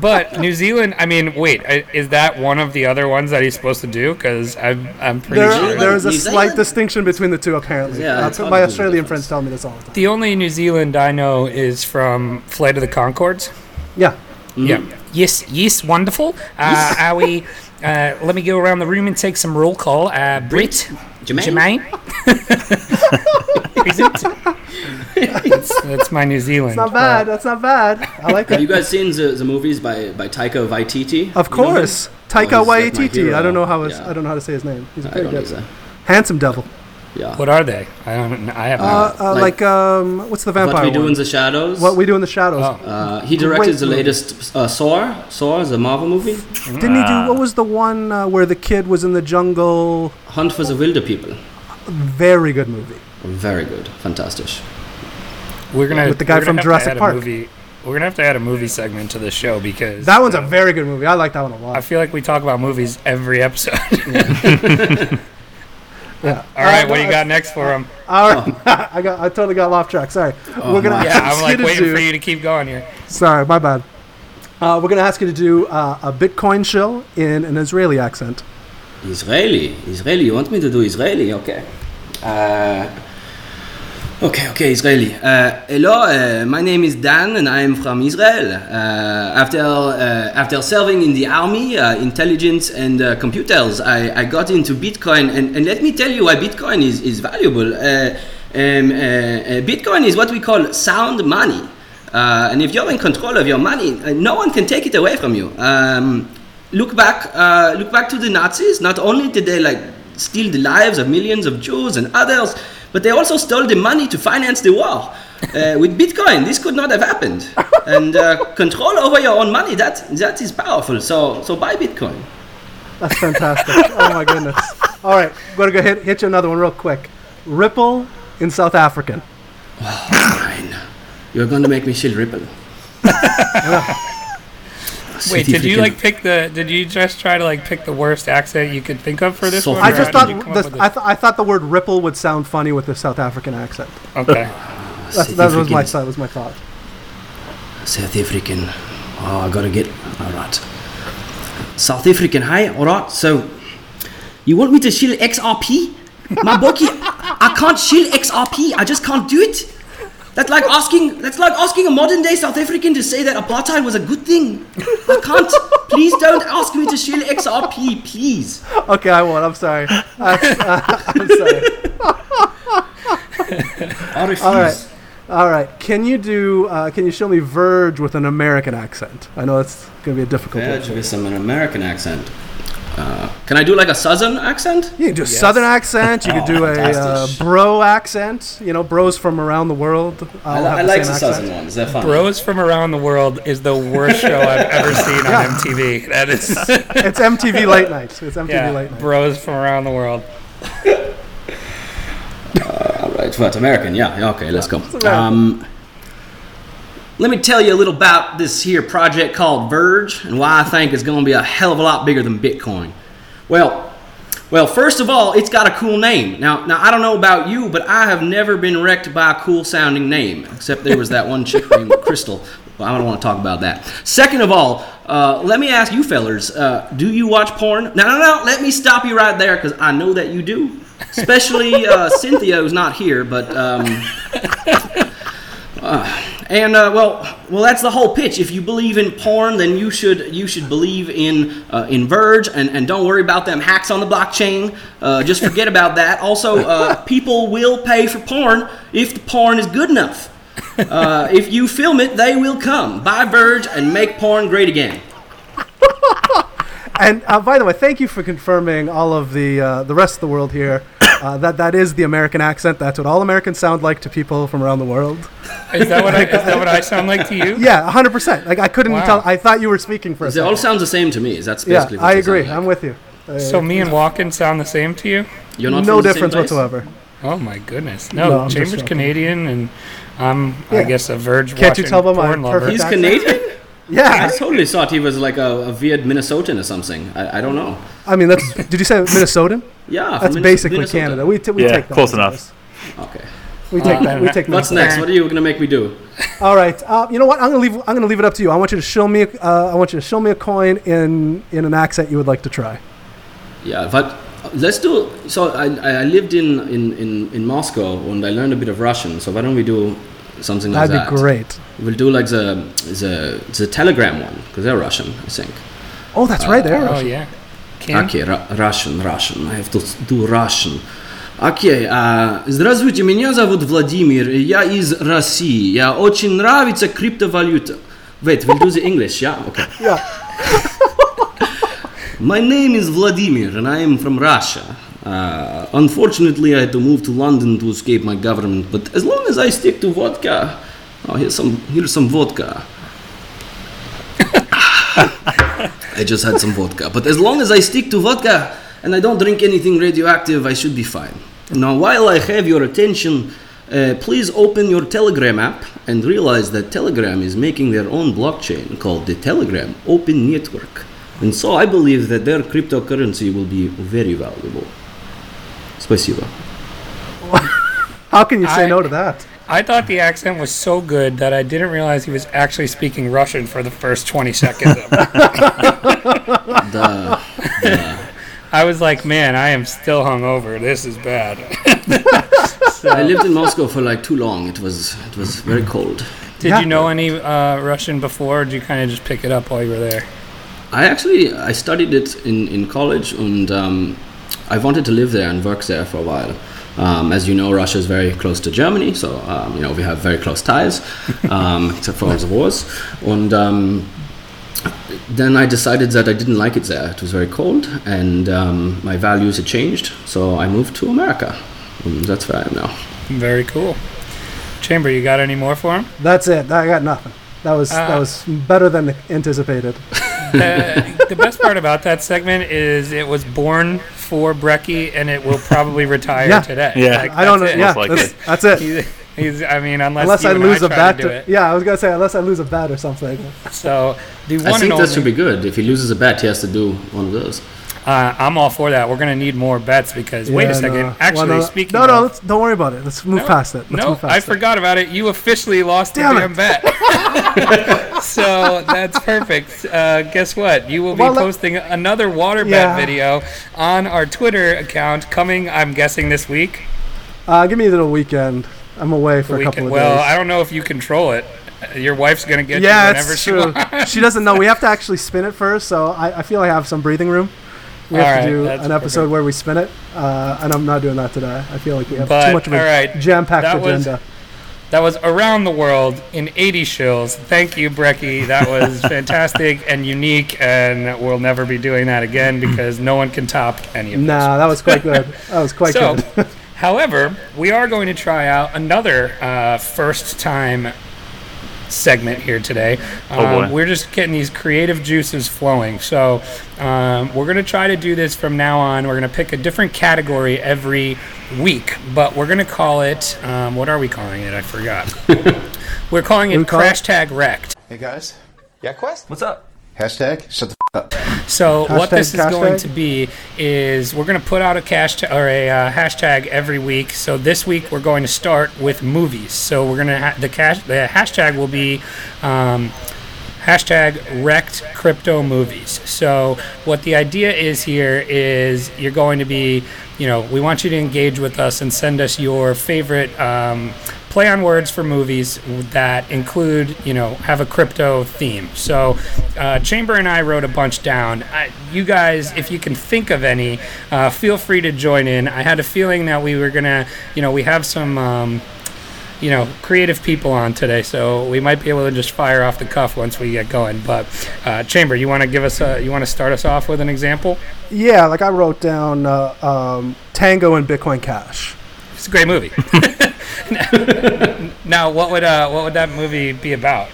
But New Zealand, I mean, wait, I- is that one of the other ones that he's supposed to do? Because I'm, I'm pretty There, sure. there is a New slight Zealand? distinction between the two, apparently. Yeah, it's hard my to Australian friends tell me this all the time. The only New Zealand I know is from Flight of the Conchords. Yeah. Yeah. Yes, yes, wonderful. Uh, are we? Uh, let me go around the room and take some roll call. Uh, Bret, Jemaine? Jemaine, present. that's, that's my New Zealand. Not bad. That's not bad. I like that. Have you guys seen the, the movies by, by Taika Waititi? Of You know course. Taika Oh, he's like Waititi. I don't know how his, Yeah. I don't know how to say his name. He's a very don't good. Handsome devil. Yeah. What are they? I don't. I have Uh, not. uh, Like- like, um, what's the vampire What we do one? in the shadows. what we do in the shadows. Oh. uh, he directed Great the latest uh, Thor. Thor is a Marvel movie. Didn't he do? What was the one uh, where the kid was in the jungle? Hunt for the Wilderpeople. Very good movie. Very good. Fantastic. We're gonna with the guy from Jurassic Park. Movie, we're gonna have to add a movie segment to the show because That one's a very good movie. I like that one a lot. I feel like we talk about movies every episode. Yeah. All right, what do you got next for him? All right. I got. I totally got off track. Sorry. we're gonna. my. Yeah, ask I'm like you to waiting do- for you to keep going here. Sorry, my bad. Uh, we're gonna ask you to do uh, a Bitcoin shill in an Israeli accent. Israeli. Israeli. You want me to do Israeli? Okay. Uh, okay, okay, Israeli. Uh, hello, uh, my name is Dan and I am from Israel. Uh, after, uh, after serving in the army, uh, intelligence, and uh, computers, I, I got into Bitcoin. And, and let me tell you why Bitcoin is, is valuable. Um, Bitcoin is what we call sound money. And if you're in control of your money, no one can take it away from you. Um, look back, look back to the Nazis. Not only did they like steal the lives of millions of Jews and others, but they also stole the money to finance the war. Uh, with Bitcoin, this could not have happened. And uh, control over your own money, that that is powerful. So so buy Bitcoin. That's fantastic. oh my goodness. All right, I'm gonna go hit, hit you another one real quick. Ripple in South African. Fine. You're going to make me chill ripple. Wait, did you like pick the? Did you just try to like pick the worst accent you could think of for this So one? I just thought did you come up this, I, th- I thought the word ripple would sound funny with the South African accent. okay. That's, that was my that was my thought. South African. Oh, I gotta get. Alright. South African, hey? Alright, so. You want me to shield XRP? My bookie, I can't shield XRP. I just can't do it. That's like asking. That's like asking a modern day South African to say that apartheid was a good thing. I can't. Please don't ask me to shill XRP, please. Okay, I won't. I'm sorry. I, I'm sorry. I refuse. All right. All right. Can you do? Uh, can you show me Verge with an American accent? I know it's gonna be a difficult one. Edge with some an American accent. Uh, can I do like a southern accent? You can do a southern accent. You could do a uh, bro accent. You know, bros from around the world. I, all li- have I the like the same southern ones. They're fun. Bros from around the world is the worst show I've ever seen on MTV. That is, It's MTV Late Night. It's MTV yeah, Late Night. bros from around the world. All right, well, it's American? Yeah, yeah, okay, let's go. American. Um, let me tell you a little about this here project called Verge and why I think it's going to be a hell of a lot bigger than Bitcoin. Well, well, first of all, it's got a cool name. Now, now I don't know about you, but I have never been wrecked by a cool sounding name, except there was that one chick named Crystal. But I don't want to talk about that. Second of all, uh, let me ask you fellers, uh, do you watch porn? No, no, no, let me stop you right there because I know that you do. Especially uh, Cynthia, who's not here, but um, and uh, well, well, that's the whole pitch. If you believe in porn, then you should you should believe in uh, in Verge, and, and don't worry about them hacks on the blockchain. Uh, just forget about that. Also, uh, people will pay for porn if the porn is good enough. Uh, if you film it, they will come. Buy Verge and make porn great again. And uh, by the way, thank you for confirming all of the uh, the rest of the world here. Uh, that that is the American accent. That's what all Americans sound like to people from around the world. Is that what I, is that what I sound like to you? Yeah, 100. percent Like I couldn't Wow. tell. I thought you were speaking for a It all second. sounds the same to me. That's Yeah, basically. what I agree. like. I'm with you. Uh, So me and Walken sound the same to you? You're not no from the same difference whatsoever. Oh my goodness! No, No, I'm Chambers. Canadian, and I'm Yeah. I guess a Verge Can't you tell by my porn lover. He's accent? Canadian. Yeah, I totally thought he was like a, a weird Minnesotan or something. I, I don't know. I mean that's. Did you say Minnesotan? Yeah, That's Minnes- basically Minnesota. Canada. We, t- we Yeah, take that close enough. Okay. We take that. We take What's next? What are you gonna make me do? All right. Uh, you know what? I'm gonna leave. I'm gonna leave it up to you. I want you to show me. Uh, I want you to show me a coin in in an accent you would like to try. Yeah, but let's do. So I, I I lived in, in, in, in Moscow and I learned a bit of Russian. So why don't we do something like That'd that? be great. We'll do like the the the Telegram one because they're Russian, I think. Oh, that's right there. Oh yeah. Ken? Окей, Ра- Russian, Russian. I have to s- do Russian. Окей, а, здравствуйте, меня зовут Владимир, я из России. Я очень нравится криптовалюта. Wait, we'll do the English, yeah? Okay. Yeah. My name is Vladimir and I am from Russia. Uh, unfortunately, I had to move to London to escape my government, but as long as I stick to vodka, oh, here's some, here's some vodka. I just had some vodka, but as long as I stick to vodka and I don't drink anything radioactive, I should be fine. Now, while I have your attention, uh, please open your Telegram app and realize that Telegram is making their own blockchain called the Telegram Open Network. And so I believe that their cryptocurrency will be very valuable. Спасибо. How can you say I- no to that? I thought the accent was so good that I didn't realize he was actually speaking Russian for the first 20 seconds of it. The, I was like, man, I am still hungover. This is bad. I lived in Moscow for like too long. It was it was very cold. Did Yeah. you know any uh, Russian before, or did you kind of just pick it up while you were there? I actually I studied it in, in college and um, I wanted to live there and work there for a while. Um, as you know, Russia is very close to Germany, so um, you know we have very close ties, um, except for the wars. And um, then I decided that I didn't like it there. It was very cold, and um, my values had changed. So I moved to America, and that's where I am now. Very cool. Chamber, you got any more for him? That's it. I got nothing. That was that Uh, was better than anticipated. Uh, the best part about that segment is it was born for Brecky, and it will probably retire Yeah. today. Yeah. Like, I don't know. that's it. Yeah, Most that's, that's it. He's, he's, I mean, unless, Unless I lose a try to bet. to- yeah, I was gonna say unless I lose a bet or something. So the I one and think only. that should be good. If he loses a bet, he has to do one of those. uh, I'm all for that. We're gonna need more bets because wait a second. no. Actually, Well, no, speaking No, no, of, let's, don't worry about it. Let's move No, past it. Let's no, move past I it. forgot about it. You officially lost Damn the it. damn bet. so that's perfect. Uh, guess what? You will be Well, posting another waterbed Yeah. video on our Twitter account coming, I'm guessing, this week. Uh, give me a little weekend. I'm away for a couple of Well, days. Well, I don't know if you control it. Your wife's gonna get yeah, you whenever she true. wants. she doesn't know. We have to actually spin it first, so I, I feel I have some breathing room. We have All to do an episode perfect. where we spin it, uh, and I'm not doing that today. I feel like we have But, too much of a all right, jam-packed that was- agenda. That was around the world in 80 shills. Thank you, Brecky. That was fantastic and unique, and we'll never be doing that again because no one can top any of this. Nah, that was quite good. That was quite So, good. however, we are going to try out another uh, first time segment here today. Oh, Um, boy. we're just getting these creative juices flowing. So, um, we're going to try to do this from now on. We're going to pick a different category every week, but we're going to call it um, what are we calling it? I forgot. we're calling it we call it? Crash Tag Wrecked. Hey guys. Yeah, Quest? What's up? Hashtag shut the f up. So what this is going to be is we're going to put out a cash ta- or a uh, hashtag every week. So this week we're going to start with movies. So we're going to ha- the cash the hashtag will be um, hashtag wrecked crypto movies. So what the idea is here is you're going to be you know we want you to engage with us and send us your favorite. Um, play on words for movies that include, you know, have a crypto theme. So, uh, Chamber and I wrote a bunch down. I, you guys, if you can think of any, uh, feel free to join in. I had a feeling that we were gonna, you know, we have some. Um, you know, creative people on today, so we might be able to just fire off the cuff once we get going. But uh, Chamber, you want to give us a, you want to start us off with an example? yeah, like I wrote down uh, um, Tango and Bitcoin Cash. It's a great movie. now, what would uh, what would that movie be about?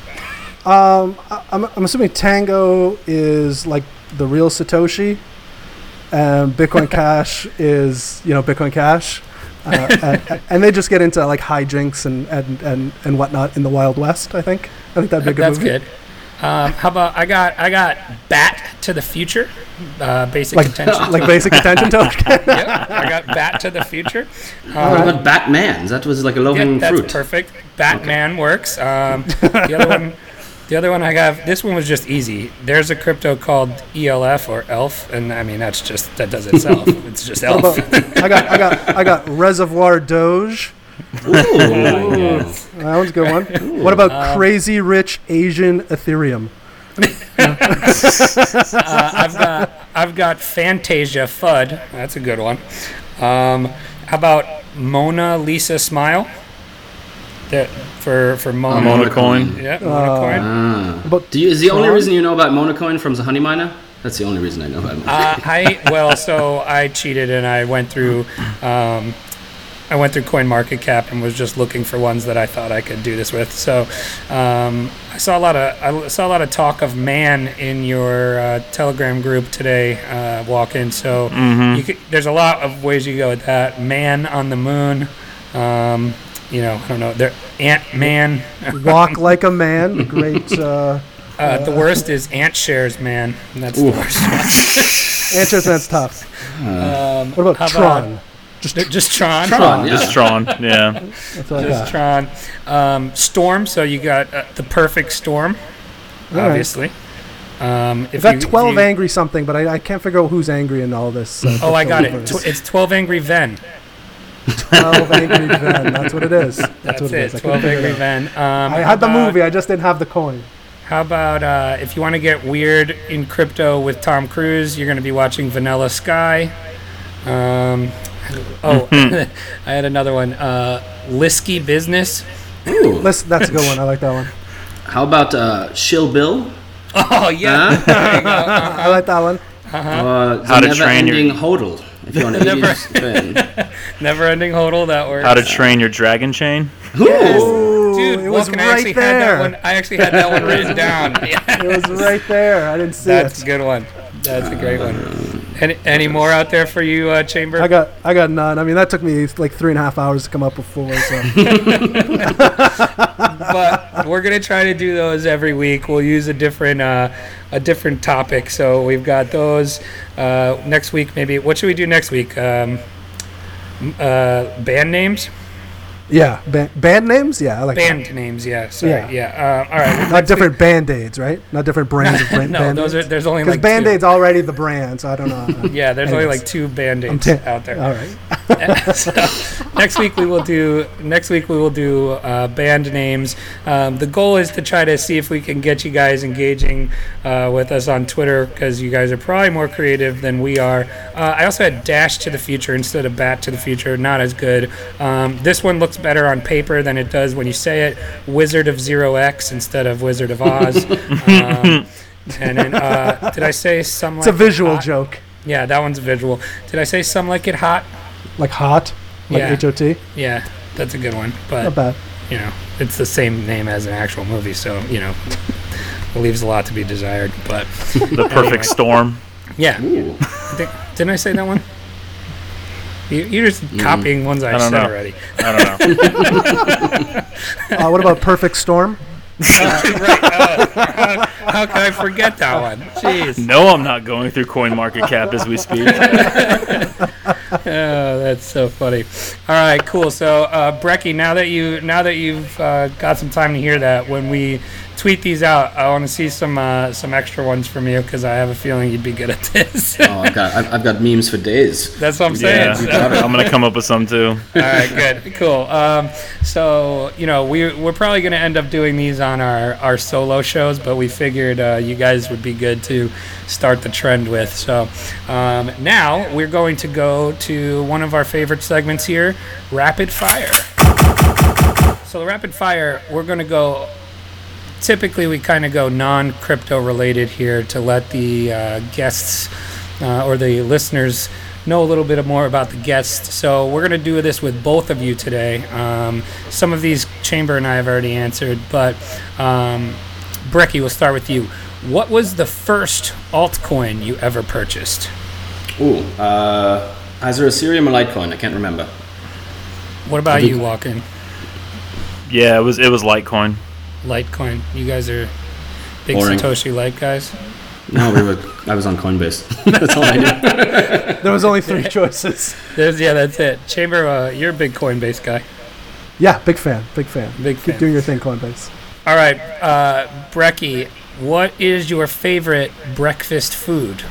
Um, I, I'm, I'm assuming Tango is like the real Satoshi, and Bitcoin Cash is you know Bitcoin Cash, uh, and, and they just get into like hijinks and, and, and, and whatnot in the Wild West. I think I think that'd be a good That's movie. good. Um, how about I got I got Bat to the Future, uh, basic Like attention. like basic attention token. yep, I got Bat to the Future. What about Batman? That was like a low Yeah, hanging that's fruit. perfect. Batman works. Um, the other one, the other one I have. This one was just easy. There's a crypto called ELF or ELF, and I mean that's just that does itself. it's just ELF. about- I got I got I got Reservoir Doge. Ooh. That one's a good one. What about Um, Crazy Rich Asian Ethereum? Uh, I've got I've got Fantasia Fud. That's a good one. Um, how about Mona Lisa Smile? That for for Mona. Mona coin. Yeah, Mona coin. Ah. But Do you, is the only reason you know about Monacoin from the Honeyminer? That's the only reason I know about it. Uh, I well, so I cheated and I went through, um, I went through CoinMarketCap and was just looking for ones that I thought I could do this with. So um, I saw a lot of I saw a lot of talk of man in your uh, Telegram group today. Uh, walk in. So you could, there's a lot of ways you go with that. Man on the moon. Um, you know, I don't know. There, Ant Man. Walk Like a Man. Great. Uh, Uh, the worst is Ant Shares Man. That's the worst Ant Shares that's tough. Um, What about how Tron? Just, just Tron. Tron, yeah. Just Tron. Yeah. That's Just got. Tron. Um, Storm. So you got uh, the perfect storm, All right. obviously. Um, if I've you- got if 12 you- angry something, but I, I can't figure out who's angry in all this. Uh, Oh, I got it. Tw- it's 12 Angry Ven. 12 angry Ven. That's what it is. That's, That's what it is. it. I couldn't 12 figure it Angry out. Ven. Um, I had the about- movie. I just didn't have the coin. How about uh, if you want to get weird in crypto with Tom Cruise, you're going to be watching Vanilla Sky. Um, oh, I had another one. Uh, Lisky Business. Ooh. Listen, that's a good one. I like that one. How about uh, Shill Bill? Oh, yeah. Huh? There you. Uh, I like that one. Uh, How to the train your- never-ending hodl. If you want to Never- use Never ending hodl. That works. How to train your dragon chain. Ooh, Dude, it was Walken, I right actually had that there. one. I actually had that one written down. Yeah, It was right there. I didn't see it. that's a good one. That's a great one. Any, any more out there for you, uh, Chamber? I got I got none. I mean, that took me like three and a half hours to come up with four. So but we're gonna try to do those every week. We'll use a different uh, a different topic. So we've got those uh, next week. Maybe what should we do next week? Um, uh, band names. Yeah, ba- band names. Yeah, I like that. Band names. Yeah. Sorry. Yeah. Yeah. Uh, all right. Not different band aids, right? Not different brands of brand, No, band those are. There's only because like band aids already the brand. So I don't know. Yeah, there's only like two band aids t- out there. All right. so next week we will do next week we will do uh, band names. Um, the goal is to try to see if we can get you guys engaging uh, with us on Twitter because you guys are probably more creative than we are. Uh, I also had Dash to the Future instead of Bat to the Future. Not as good. Um, this one looks better on paper than it does when you say it. Wizard of Zero X instead of Wizard of Oz. um, and then uh, did I say some? It's a visual joke, Yeah, that one's a visual. Did I say some like it hot? like hot, like Yeah. H O T. Yeah, that's a good one. But Not bad. you know, it's the same name as an actual movie, so you know, it leaves a lot to be desired. But The perfect Anyway. storm. yeah, Ooh. I think, didn't I say that one? You, you're just copying ones I, I don't said know. already. I don't know. Uh, what about Perfect Storm? right? uh, how, how can I forget that one? Jeez. no, I'm not going through coin market cap as we speak. Oh, that's so funny. All right, cool. So, uh, Brecky, now that you now that you've uh, got some time to hear that, when we tweet these out, I want to see some uh, some extra ones from you because I have a feeling you'd be good at this. Oh, I've got I've, I've got memes for days. That's what I'm saying. Yeah, So- I'm gonna come up with some too. All right, good, cool. Um, so you know, we we're probably going to end up doing these on our our solo shows, but we figured uh, you guys would be good to start the trend with. So um, now we're going to go to one of our favorite segments here, rapid fire. So the rapid fire, we're going to go. Typically, we kind of go non-crypto related here to let the uh, guests uh, or the listeners know a little bit more about the guests. So we're going to do this with both of you today. Um, some of these Chamber and I have already answered, but um, Brecky, we'll start with you. What was the first altcoin you ever purchased? Ooh, uh, either Ethereum or Litecoin. I can't remember. What about you, Walken? Yeah, it was it was Litecoin. Litecoin. You guys are Big Boring. Satoshi Light guys. No, we were. I was on Coinbase. That's all I knew. There was only three choices. There's yeah, that's it. Chamber, uh, you're a big Coinbase guy. Yeah, big fan, big fan. Big Keep fan. doing your thing, Coinbase. All right, uh, Brecky, what is your favorite breakfast food?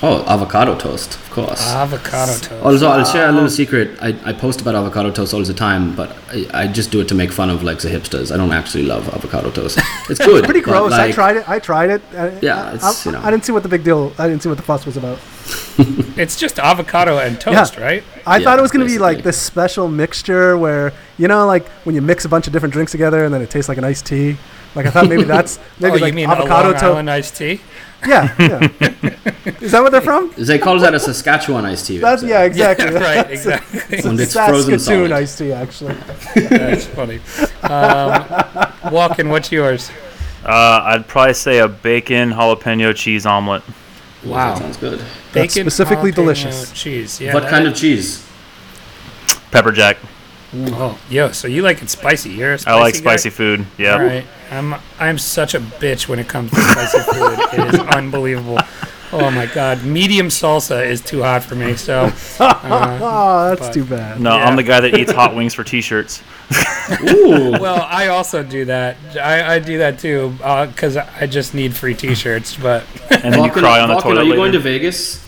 Oh, avocado toast, of course. Avocado toast. Also, I'll share a little secret. I, I post about avocado toast all the time, but I, I just do it to make fun of like the hipsters. I don't actually love avocado toast. It's good. Pretty but, gross. I tried it. I tried it. I, Yeah, I, it's, I, you know. I didn't see what the big deal. I didn't see what the fuss was about. It's just avocado and toast, Yeah. right? I Yeah, thought it was going to be like this special mixture where you know, like when you mix a bunch of different drinks together and then it tastes like an iced tea. Like I thought maybe that's maybe oh, like you mean avocado a Long toast. Island iced tea? Yeah, yeah. Is that what they're from? They call that a Saskatchewan iced tea. That's yeah, exactly. That's right, exactly. And it's frozen Saskatoon solid. iced tea, actually. That's funny. Um, Walken, what's yours? Uh, I'd probably say a bacon jalapeno cheese omelet. Wow. That sounds good. That's Bacon, specifically jalapeno delicious. cheese. Yeah. what that- kind of cheese? Pepper jack. Oh, yo. So you like it spicy? You're a spicy I like guy? spicy food. Yeah. All right. I'm I'm such a bitch when it comes to spicy food. It is unbelievable. Oh my god, medium salsa is too hot for me. So uh, Oh, that's But- too bad. No, Yeah. I'm the guy that eats hot wings for t-shirts. Ooh. well, I also do that. I, I do that too because I just need free T-shirts. But And then you cry on the toilet Are you later. going to Vegas?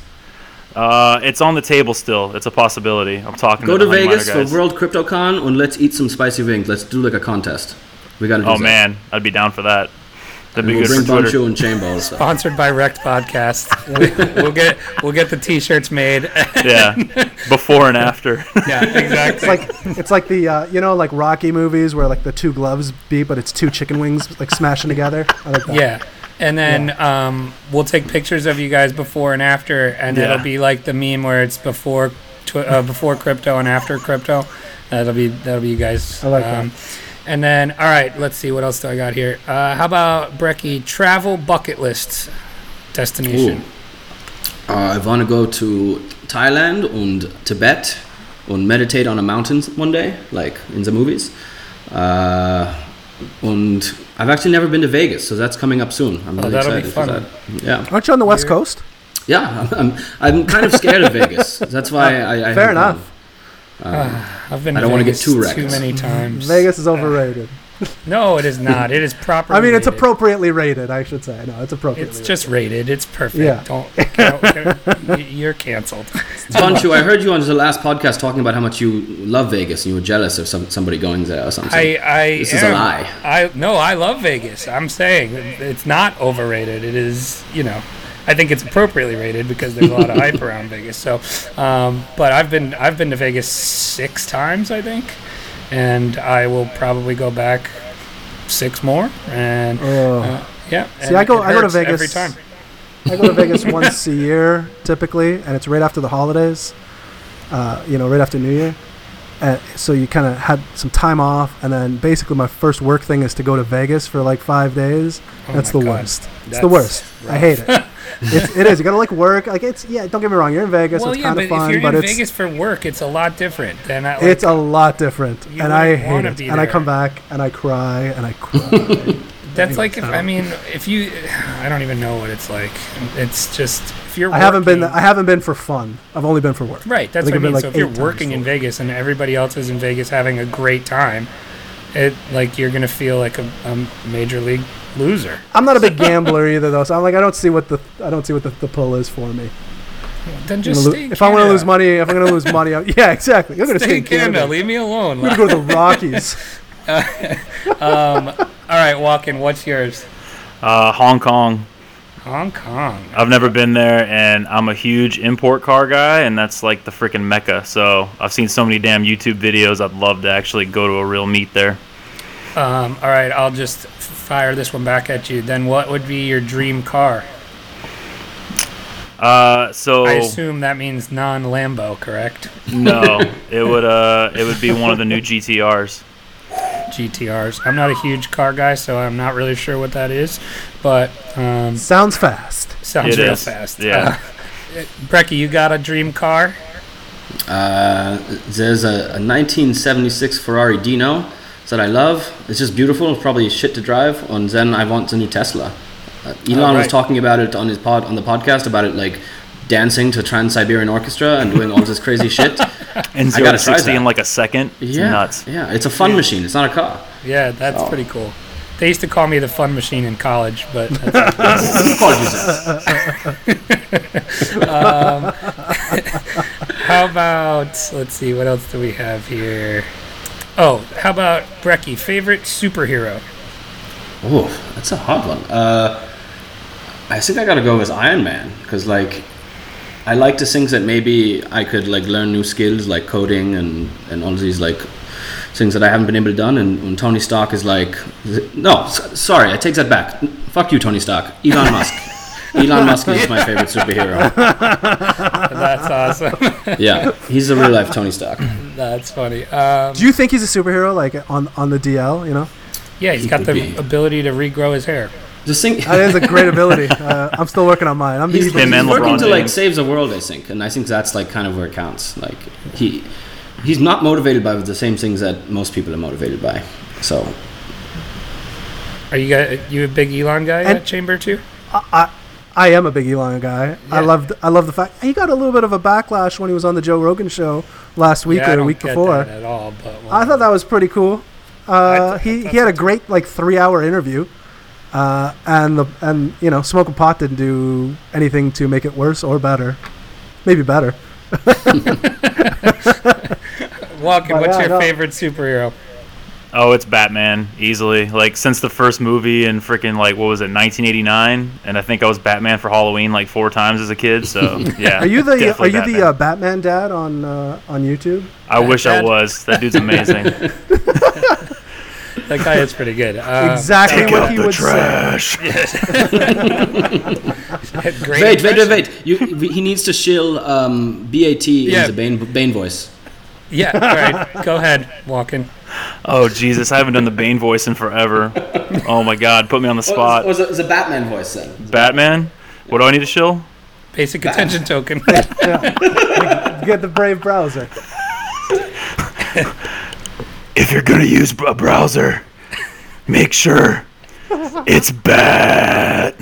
Uh, it's on the table still. It's a possibility. I'm talking Go to, to the Honeyminer Vegas for. World CryptoCon and let's eat some spicy wings. Let's do like a contest. We got to do Oh that. man, I'd be down for that. That'd be We'll good bring for Twitter. And Chamber. So. sponsored by Wrecked Podcast. We, will get we'll get the T-shirts made. Yeah, before and after. yeah, exactly. It's like it's like the uh, you know like Rocky movies where like the two gloves beat, but it's two chicken wings like smashing together. I like that. Yeah. And then um, we'll take pictures of you guys before and after, and Yeah. it'll be like the meme where it's before tw- uh, before crypto and after crypto. That'll be that'll be you guys. I like um, And then, all right, let's see what else do I got here. Uh, how about Brecky travel bucket list destination? Uh, I want to go to Thailand and Tibet and meditate on a mountain one day, like in the movies. Uh, and I've actually never been to Vegas, so that's coming up soon. I'm Oh, really that'll be excited for that. Yeah, Aren't you on the West Coast? yeah. I'm, I'm kind of scared of Vegas. That's why ah, I. I Fair enough. gone. Um, ah, I've been. I don't wanna get too wrecked. too many times. Vegas is ah. overrated. No, it is not. It is proper. I mean, it's appropriately rated. I should say. No, it's appropriately. It's just rated. It's perfect. Yeah. Don't. don't- you're canceled. Bonchu, I heard you on the last podcast talking about how much you love Vegas and you were jealous of some, somebody going there or something. I, I This is a lie. I no, I love Vegas. I'm saying it's not overrated. It is, you know, I think it's appropriately rated because there's a lot of hype around Vegas. So, um, but I've been I've been to Vegas six times, I think, and I will probably go back six more. And uh, yeah, See, and I go- I go to hurts every Vegas time. I go to Vegas once a year typically, and it's right after the holidays. Uh, you know, right after New Year. Uh, so you kind of had some time off, and then basically my first work thing is to go to Vegas for like five days. Oh That's the God. worst. It's the worst. I hate it. it's, it is. You gotta like work. Like it's yeah. Don't get me wrong. You're in Vegas. Well, so it's yeah, kind of fun, if you're but in it's Vegas for work, it's a lot different than I, like, it's a lot different, and I hate it. be And I come back and I cry and I cry. That's like if. I mean if you I don't even know what it's like. It's just if you're I haven't been. I haven't been for fun. I've only been for work. right. That's I what I mean. been, so like, if you're working in Vegas and everybody else is in Vegas having a great time, it like you're gonna feel like a, a major league loser. I'm not a big gambler either, though. So I'm like, I don't see what the I don't see what the, the pull is for me. Then just lo- stay in if I want to lose money, if I'm going to lose money, I'm, yeah, exactly. You're going to stay in Canada. Leave me alone. I'm going to go to the Rockies. um, all right, Walken. What's yours? Uh, Hong Kong. Hong Kong. I've never been there, and I'm a huge import car guy, and that's like the freaking mecca. So I've seen so many damn YouTube videos. I'd love to actually go to a real meet there. Um, all right, I'll just fire this one back at you. Then, what would be your dream car? Uh, so I assume that means non Lambo, correct? no, it would uh, it would be one of the new GTRs. GTRs. I'm not a huge car guy, so I'm not really sure what that is, but um, Sounds fast. sounds It real is, fast. yeah. Uh, Brecky, you got a dream car? Uh, there's a, a 1976 Ferrari Dino that I love. It's just beautiful. It's probably shit to drive. And then I want the new Tesla. Uh, Elon was right. talking about it on his pod on the podcast about it like dancing to Trans Siberian Orchestra and doing all this crazy shit. And I gotta try 60 that. in like a second. It's yeah, nuts. Yeah, it's a fun machine. It's not a car. Yeah, that's Oh. pretty cool. They used to call me the fun machine in college, but that's Apologies. How about let's see, what else do we have here? Oh, how about Brecky, favorite superhero? Oh, that's a hard one. Uh, I think I gotta go with Iron Man because like I like to think that maybe I could like learn new skills like coding and and all these like things that I haven't been able to done. And when Tony Stark is like, no, s- sorry, I take that back. Fuck you, Tony Stark. Elon Musk. Elon Musk is my favorite superhero. That's awesome. Yeah, he's a real life Tony Stark. that's funny. Um, Do you think he's a superhero, like on on the DL? You know, yeah, he's He got the be. ability to regrow his hair. Just think. that is a great ability. Uh, I'm still working on mine. I'm He's, he's working LeBron to like James. save the world, I think, and I think that's like kind of where it counts. Like he, he's not motivated by the same things that most people are motivated by. So Are you guys, you a big Elon guy And- at Chamber too? I, I am a big Elon guy. I loved I love the fact he got a little bit of a backlash when he was on the Joe Rogan show last week yeah, or the week get before. at all. But I thought that was pretty cool. Uh, th- he he had a great like three hour interview, uh, and the and you know smoking pot didn't do anything to make it worse or better, maybe better. Walken, Oh, what's yeah, your no. favorite superhero? Oh, it's Batman easily. Like since the first movie in freaking like what was it, 1989, and I think I was Batman for Halloween like four times as a kid. So yeah. Are you the are definitely you the Batman. uh, Batman dad on uh, on YouTube? I wish I was. That dude's amazing. That guy is pretty good. Uh, exactly Take what out he the would say. trash. great wait, wait, wait, impression. wait. You, he needs to shill um, BAT Yeah. in the Bane, Bane voice. Yeah, all right. Go ahead, Walken. Oh Jesus, I haven't done the Bane voice in forever. Oh my God, put me on the spot. was, it, was a Batman voice then? Batman. What do I need to show? Basic attention token. Get the Brave browser. If you're gonna use a browser, make sure it's bad.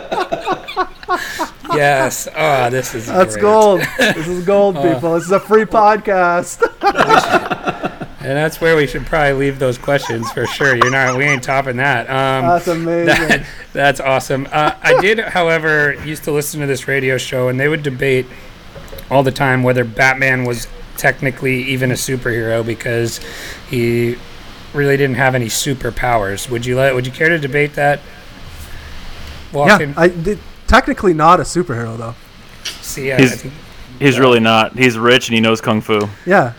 yes. Oh, this is That's great. gold. This is gold, people. This is a free podcast. And that's where we should probably leave those questions for sure. You're not. We ain't topping that. Um, That's amazing. that, that's awesome. Uh, I did, however, used to listen to this radio show, and they would debate all the time whether Batman was technically even a superhero because he really didn't have any superpowers. Would you let? Would you care to debate that? yeah, I did, technically not a superhero though. see, I, I He's- think, He's really not. He's rich and he knows kung fu. Yeah,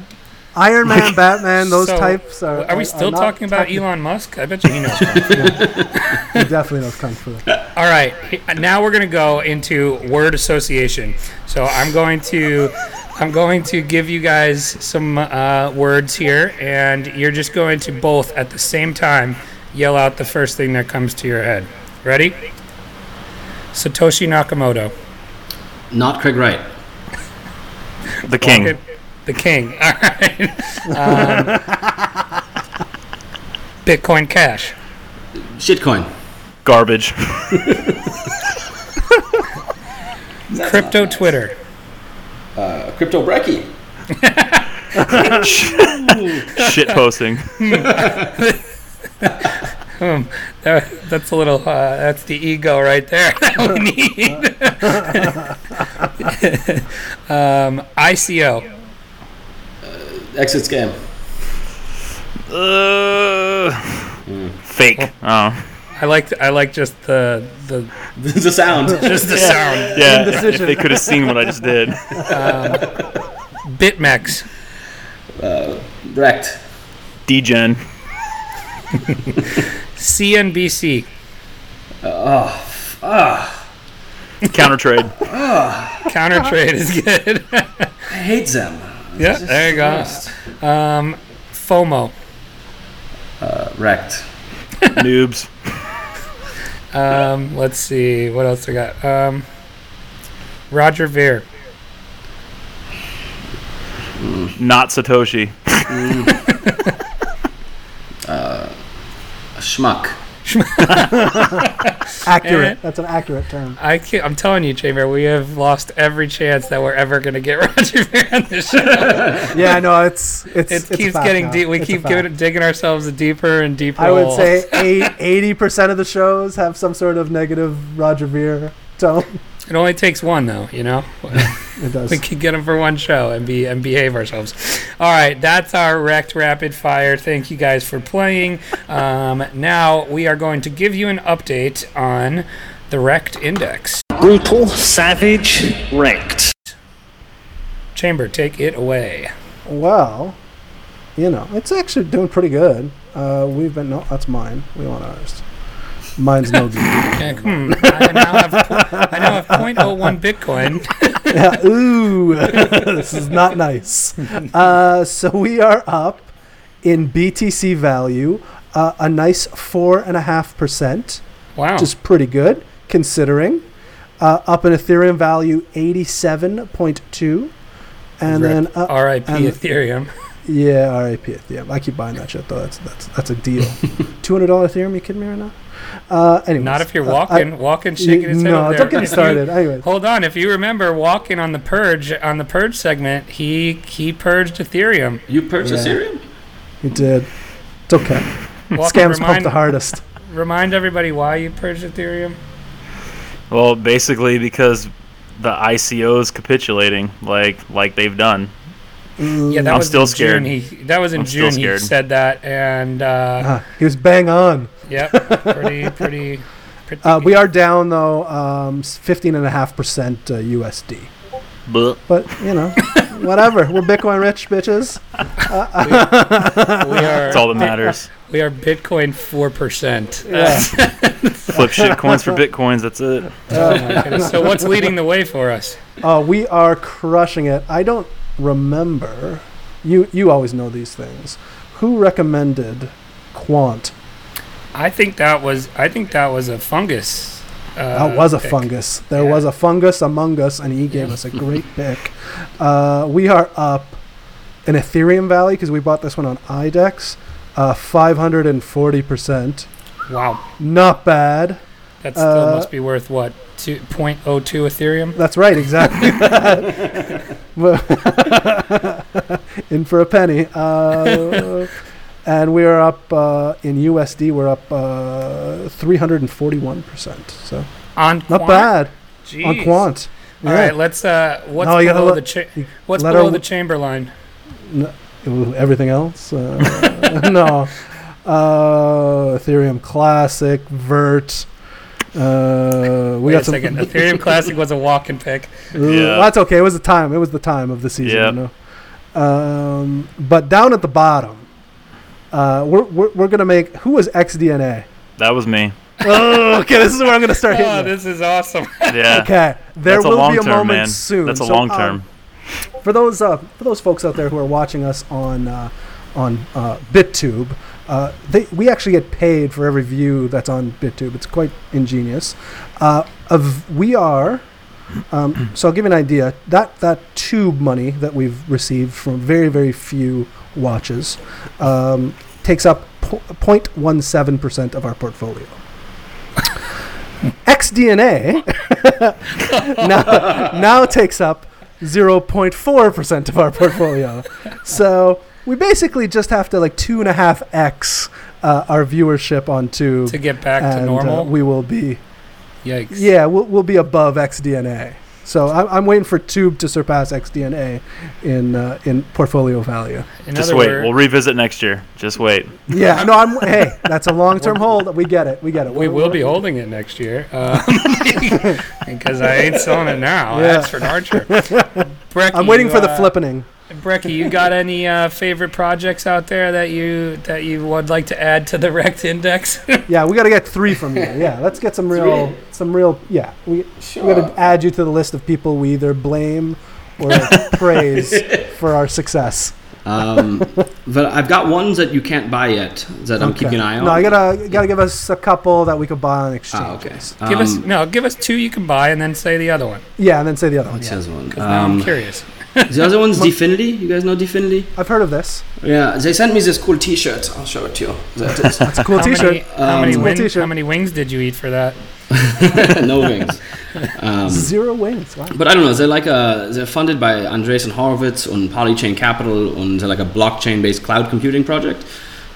Iron Man, Batman, those So, types are. Are we still not talking about techni- Elon Musk? I bet you he knows. He definitely knows kung fu. All right, now we're gonna go into word association. So I'm going to, I'm going to give you guys some uh, words here, and you're just going to both at the same time yell out the first thing that comes to your head. Ready? Satoshi Nakamoto. Not Craig Wright. The king. Okay, The king. All right. Um, Bitcoin Cash. Shitcoin. Garbage. Crypto Twitter. Uh, Crypto Brecky. Shit posting. That, that's a little. Uh, that's the ego right there that we need. um, ICO. Exit scam. Uh, Fake. Oh. I like. I like just the the the sound. just the sound. Yeah. If they could have seen what I just did. Bitmex. Wrecked. Degen. CNBC. Counter trade. Counter trade is good. I hate them. yeah, there you go. Um, FOMO. Wrecked. Noobs. Um, let's see what else I got. Um, Roger Ver. Not Satoshi. Schmuck. Accurate. Eh. That's an accurate term. I can't, I'm telling you, Chamber, we have lost every chance that we're ever going to get Roger Ver on this show. Yeah, no, it's it's It it's keeps fact getting now. deep. We It's keep giving, digging ourselves a deeper and deeper. I would hole. say eighty percent of the shows have some sort of negative Roger Ver tone. It only takes one, though. You know, It does. we can get them for one show and be and behave ourselves. All right, that's our wrecked rapid fire. Thank you guys for playing. Um, now we are going to give you an update on the wrecked index. Brutal, savage, wrecked. Chamber, take it away. Well, you know, it's actually doing pretty good. Uh, we've been no, that's mine. We want ours. Mine's no good. I now have po- I now have 0.01 Bitcoin. yeah, ooh, this is not nice. Uh, so we are up in BTC value, uh, a nice four and a half percent, Wow. which is pretty good considering. Uh, up in Ethereum value, eighty-seven point two, and then uh, R.I.P. and- Ethereum. yeah, RIP Ethereum. I keep buying that shit though. That's that's that's a deal. Two hundred dollar Ethereum. You kidding me right now? Uh, anyways, Not if you're uh, Walken, I- Walken, shaking his head no, don't get me If you- started. Anyways, Hold on, if you remember Walken on the purge on the purge segment, he he purged Ethereum. You purged Yeah. Ethereum? you did. It's okay. Walken, Scams pump the hardest. remind everybody why you purged Ethereum. Well, basically because the ICO's capitulating, like like they've done. Yeah, that I'm was still in scared. June. He that was in I'm June. He said that, and uh, Ah, he was bang on. Yep, pretty pretty. pretty Uh, we are down though, um, fifteen and a half percent uh, USD. But But you know, whatever. We're Bitcoin rich bitches. we are that's all that matters. we are Bitcoin four percent. Yeah. Flip shit coins for bitcoins. That's it. Oh my goodness. So what's leading the way for us? Uh, we are crushing it. I don't remember. You you always know these things. Who recommended Quant? I think that was I think that was a fungus. Uh, That was a pick. fungus. There Yeah. was a fungus among us, and he gave us a great pick. Uh, we are up in Ethereum Valley because we bought this one on IDEX. Uh, 540%. Wow, Not bad. that still Uh, must be worth what? Two point oh two Ethereum. That's right, exactly. In for a penny. Uh, and we're up uh, in USD, we're up uh, 341%. So On not Quant? bad Jeez. on Quant. All right, let's. Uh, what's No, below let- the cha- What's below our- the chamber line? Ooh, Everything else? Uh, no. Uh, Ethereum Classic, Vert. Uh, we Wait got a some. second. Ethereum Classic was a Walken pick. Ooh, Yeah. That's okay. It was the time. It was the time of the season. Yep. You know? um, but down at the bottom, uh, we're, we're, we're going to make. Who was XDNA? That was me. oh, okay. This is where I'm going to start hitting. Oh, this is awesome. Yeah. Okay, there That's will long be a term, moment man. soon. That's a So, long um, term. for those uh, for those folks out there who are watching us on uh, on uh, BitTube, uh, they, we actually get paid for every view that's on BitTube. It's quite ingenious. Uh, of we are. Um, so I'll give you an idea. That that tube money that we've received from very very few watches um, takes up po- 0.17 percent of our portfolio. XDNA now, now takes up 0.4% of our portfolio. so we basically just have to like two and a half X uh, our viewership on Tube. to get back to and, uh, normal. we will be, Yikes. yeah, we'll, we'll be above XDNA. So I'm, I'm waiting for Tube to surpass XDNA in uh, in portfolio value. In Just wait. word- We'll revisit next year. Just wait. Yeah, no, I'm. hey, that's a long term hold. We get it. We get it. We We're- will be holding it next year um, because I ain't selling it now. Yeah. That's for darn sure. Brecky, I'm waiting you, for the uh, flippening. Brecky, you got any uh, favorite projects out there that you that you would like to add to the Wrecked Index? Yeah, we got to get three from you. Yeah, let's get some real, some real. Yeah, we we got to add you to the list of people we either blame or praise for our success. Um, but I've got ones that you can't buy yet that I'm keeping an eye on. No, I gotta gotta give us a couple that we could buy on exchange. Ah, okay. give us Um, no, give us two you can buy, and then say the other one. Yeah, and then say the other one. Yeah. his one? 'cause now I'm Um, curious. The other one's DFINITY. You guys know DFINITY? I've heard of this. Yeah, they sent me this cool T-shirt. I'll show it to you. That is It's a cool How T-shirt. many, how, many Um, wings, T-shirt. how many wings did you eat for that? no wings. Um, Zero wings. Wow. But I don't know. They're like a, they're funded by Andreessen Horowitz on Polychain Capital, and they're like a blockchain-based cloud computing project.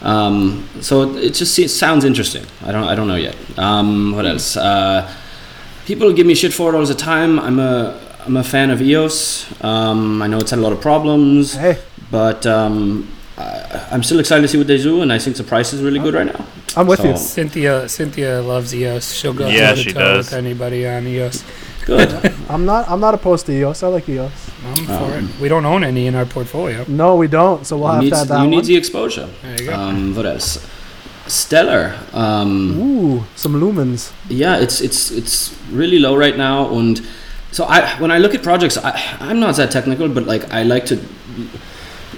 Um, so it just se- sounds interesting. I don't I don't know yet. Um, what else? Uh, people give me shit for it all the time. I'm a I'm a fan of EOS. Um, I know it's had a lot of problems, Hey, but um, I, I'm still excited to see what they do, and I think the price is really good right now. I'm with So- you. Cynthia Cynthia loves EOS. She'll go Yeah, toe to toe does. with anybody on EOS. Good. I'm not. I'm not opposed to EOS. I like EOS. I'm for Um, it. We don't own any in our portfolio. No, we don't. So we'll have need, to add that you one. need the exposure. There you go. Um, what else? Stellar. Um, Ooh, some lumens. yeah, it's it's it's really low right now, and so I when I look at projects, I, I'm not that technical, but like I like to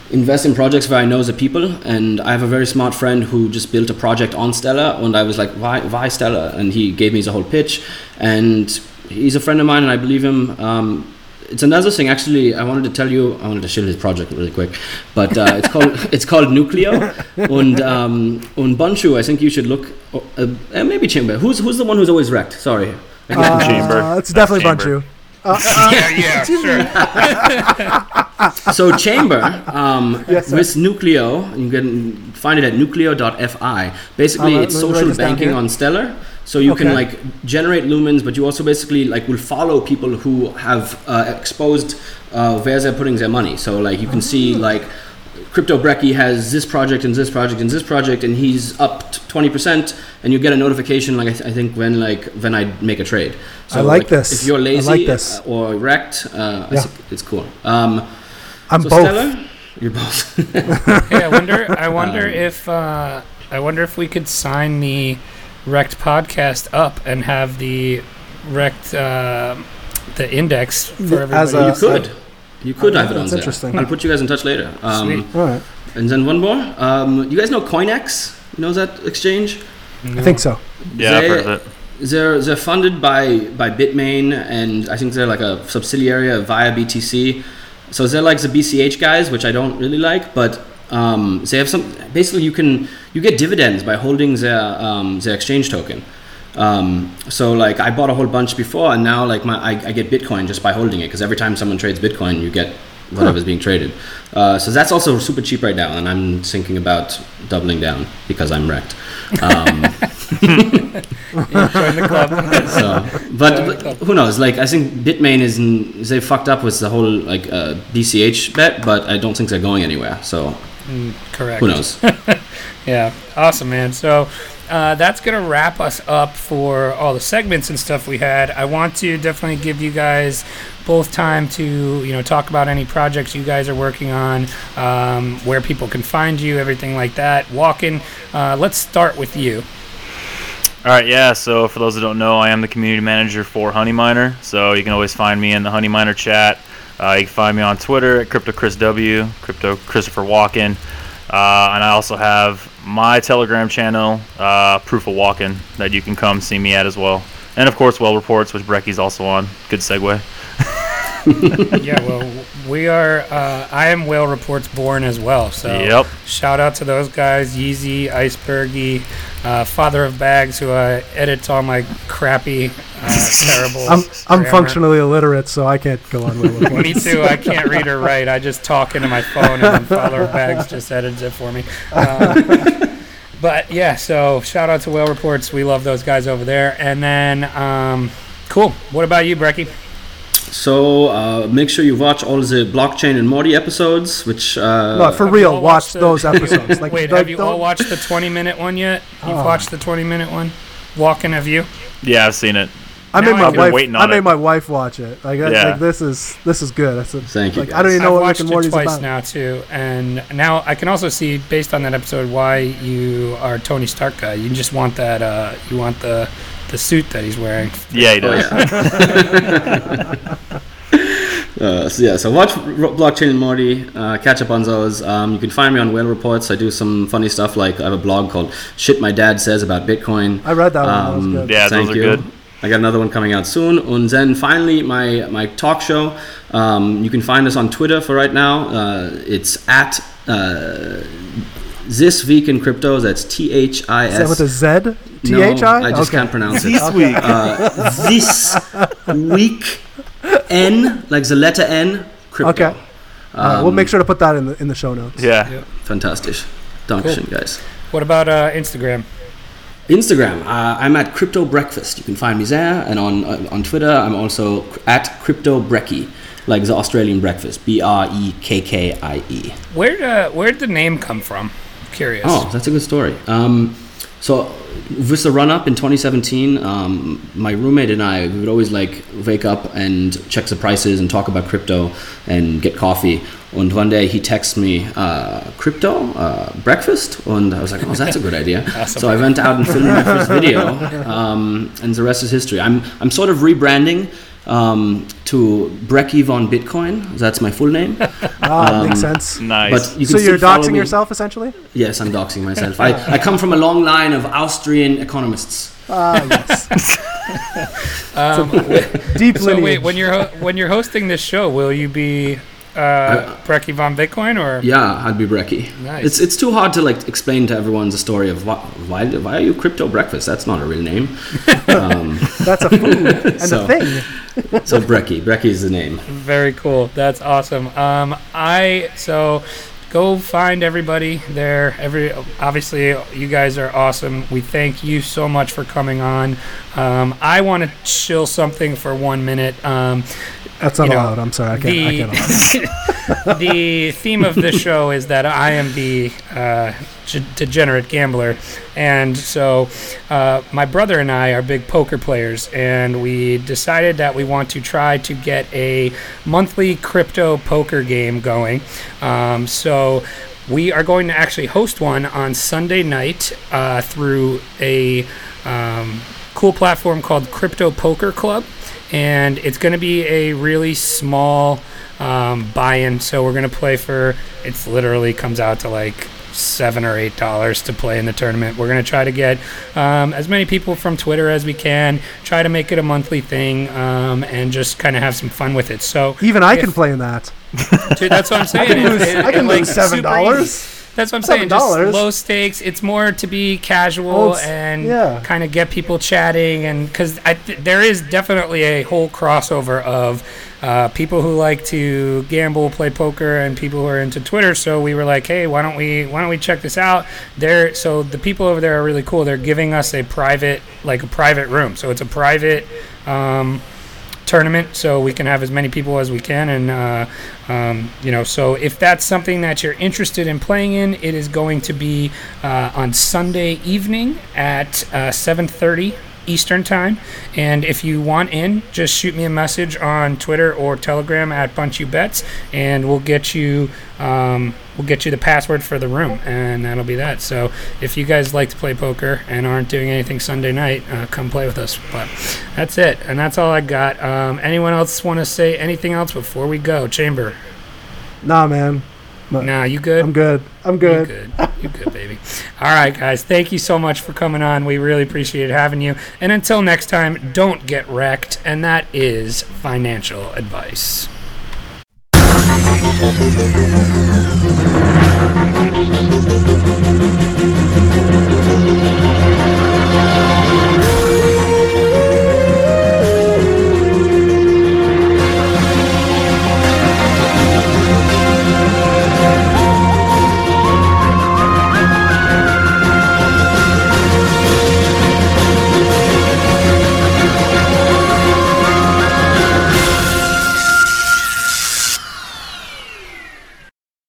invest in projects where I know the people, and I have a very smart friend who just built a project on Stellar, and I was like, why why Stellar? And he gave me the whole pitch, and he's a friend of mine, and I believe him. Um, it's another thing. Actually, I wanted to tell you. I wanted to share his project really quick, but uh, it's called it's called Nucleo, and um, and Bunchu. I think you should look. Uh, uh, maybe Chamber. Who's who's the one who's always wrecked? Sorry. I can't- Uh, Chamber. It's definitely Chamber. Bunchu. Uh, uh, yeah, yeah, sure. so Chamber um, Yes, with Nucleo, you can find it at nucleo.fi. Basically, Alright, it's let me write social banking on Stellar. So you can like generate lumens, but you also basically like will follow people who have uh, exposed uh, where they're putting their money. So like you can see Ah. like Crypto Brekkie has this project and this project and this project, and he's up twenty percent, and you get a notification like I, th- I think when like when I make a trade. So, I like this. If you're lazy like this. uh, or wrecked, uh, Yeah. think it's cool. Um, I'm so both. Stellar, you're both. Hey, I wonder. I wonder Um, if uh, I wonder if we could sign the Wrecked podcast up and have the Wrecked uh, the index for The- everybody. as a- you could. You could have it on that's there. interesting. I'll put you guys in touch later. Um, Sweet. All right. And then one more. Um, you guys know CoinEx? You know that exchange? I think so. Yeah, I've They- heard of it. They're they're funded by by Bitmain, and I think they're like a subsidiary of ViaBTC. So they're like the BCH guys, which I don't really like, but um, they have some. Basically, you can you get dividends by holding their um, their exchange token. Um, so like I bought a whole bunch before, and now like my I, I get Bitcoin just by holding it because every time someone trades Bitcoin, you get whatever's being traded. Uh, so that's also super cheap right now, and I'm thinking about doubling down because I'm wrecked. Um, Join the club. so, but, but who knows? Like, I think Bitmain is in, they fucked up with the whole like uh, BCH bet, but I don't think they're going anywhere. So Mm, correct. who knows? Yeah, awesome, man. So uh, that's gonna wrap us up for all the segments and stuff we had. I want to definitely give you guys both time to you know talk about any projects you guys are working on, um, where people can find you, everything like that. Walken. Uh, let's start with you. All right, yeah. So for those that don't know, I am the community manager for Honeyminer. So you can always find me in the Honeyminer chat. Uh, you can find me on Twitter at Crypto Chris W, Crypto Christopher Walken, uh, and I also have my Telegram channel, uh, Proof of Walken, that you can come see me at as well. And of course, Whale Reports, which Brekkie's also on. Good segue. Yeah, well, we are. Uh, I am Whale Reports born as well. So Yep. shout out to those guys, Yeezy, Icebergy, uh, Father of Bags, who uh, edits all my crappy, uh, terrible. I'm I'm grammar. functionally illiterate, so I can't go on with Me too. I can't read or write. I just talk into my phone, and then Father of Bags just edits it for me. Um, but yeah, so shout out to Whale Reports. We love those guys over there. And then, um, cool. What about you, Brekkie? So uh, make sure you watch all the blockchain and Morty episodes, which uh, No, for Have real, watch watched the- those episodes. Like, Wait, like, have you all watched the 20 minute one yet? You've Oh. watched the 20 minute one? Walken, have you? Yeah, I've seen it. I Now made my wife. waiting I made it. my wife watch it. Like, that's, Yeah. like this is this is good. I said, Thank you, like, I don't even guys. know I've what Rick watched and it Morty's twice about. now too, and now I can also see based on that episode why you are Tony Stark guy. You just want that. Uh, you want the the suit that he's wearing. Yeah, he does. yeah. Uh, so yeah, so watch R- Blockchain and Morty, uh, catch up on those. Um, you can find me on Whale Reports. I do some funny stuff like I have a blog called "Shit My Dad Says About Bitcoin." I read that one. That was Um, good. Yeah, Thank those are you. good. I got another one coming out soon. And then finally, my my talk show. Um, you can find us on Twitter for right now. Uh, it's at uh, this week in crypto. That's T H I S. Is that with a S. Z? T No, H I? I just Okay. can't pronounce it. This week. Uh, this week, N like the letter N. Crypto. Okay. All right, we'll make sure to put that in the in the show notes. yeah. Fantastic. Dankeschön, guys. What about uh, Instagram? Instagram, uh, I'm at Crypto Breakfast. You can find me there, and on uh, on Twitter, I'm also at Crypto Brekkie, like the Australian breakfast. B R E K K I E. Where uh, where'd the name come from? Curious. Oh, that's a good story. Um, so with the run up in 2017, um, my roommate and I we would always like wake up and check the prices and talk about crypto and get coffee. And one day he texts me uh, crypto uh, breakfast, and I was like, oh, that's a good idea. So I went out and filmed my first video, um, and the rest is history. I'm I'm sort of rebranding. Um, to Brekkie von Bitcoin. That's my full name. Ah, makes sense. Nice. But you So you're doxing yourself essentially? Yes, I'm doxing myself. I, I come from a long line of Austrian economists. Ah, yes. Um, Deep so wait, when you're ho- when you're hosting this show, will you be uh, Brekkie von Bitcoin or? Yeah, I'd be Brekkie. Nice. It's it's too hard to like explain to everyone the story of why why, why are you crypto breakfast? That's not a real name. um, That's a food and So- a thing. so Brekkie, Brekkie is the name. Very cool. That's awesome. Um, I so go find everybody there. Every obviously you guys are awesome. We thank you so much for coming on. Um, I want to chill something for one minute. Um, That's not you know, allowed. I'm sorry. I can't. I can't allow the theme of the show is that I am the uh, g- degenerate gambler, and so uh, my brother and I are big poker players, and we decided that we want to try to get a monthly crypto poker game going. Um, so. We are going to actually host one on Sunday night uh, through a um, cool platform called Crypto Poker Club, and it's going to be a really small um, buy-in. So we're going to play for it's literally comes out to like seven or eight dollars to play in the tournament. We're going to try to get um, as many people from Twitter as we can. Try to make it a monthly thing um, and just kind of have some fun with it. So Even I can play in that. Dude, that's what I'm saying. can lose- It- it- I can like, lose seven dollars. That's what I'm saying. Just low stakes. It's more to be casual Well, and yeah. kind of get people chatting, and because th- there is definitely a whole crossover of uh, people who like to gamble, play poker, and people who are into Twitter. So we were like, hey, why don't we why don't we check this out? There. So the people over there are really cool. They're giving us a private like a private room. So it's a private. Um, tournament so we can have as many people as we can and uh, um, you know so if that's something that you're interested in playing in it is going to be uh, on sunday evening at uh, 7.30 eastern time. And if you want in just shoot me a message on twitter or telegram at bunch you bets and we'll get you um, we'll get you the password for the room and that'll be that. So if you guys like to play poker and aren't doing anything sunday night uh, come play with us. But that's it and that's all i got. Um, anyone else want to say anything else before we go? Chamber. Nah, man. Nah you good? I'm good. I'm you good. good. You good baby. All right guys. Thank you so much for coming on. We really appreciate having you. And until next time don't get wrecked. And that is financial advice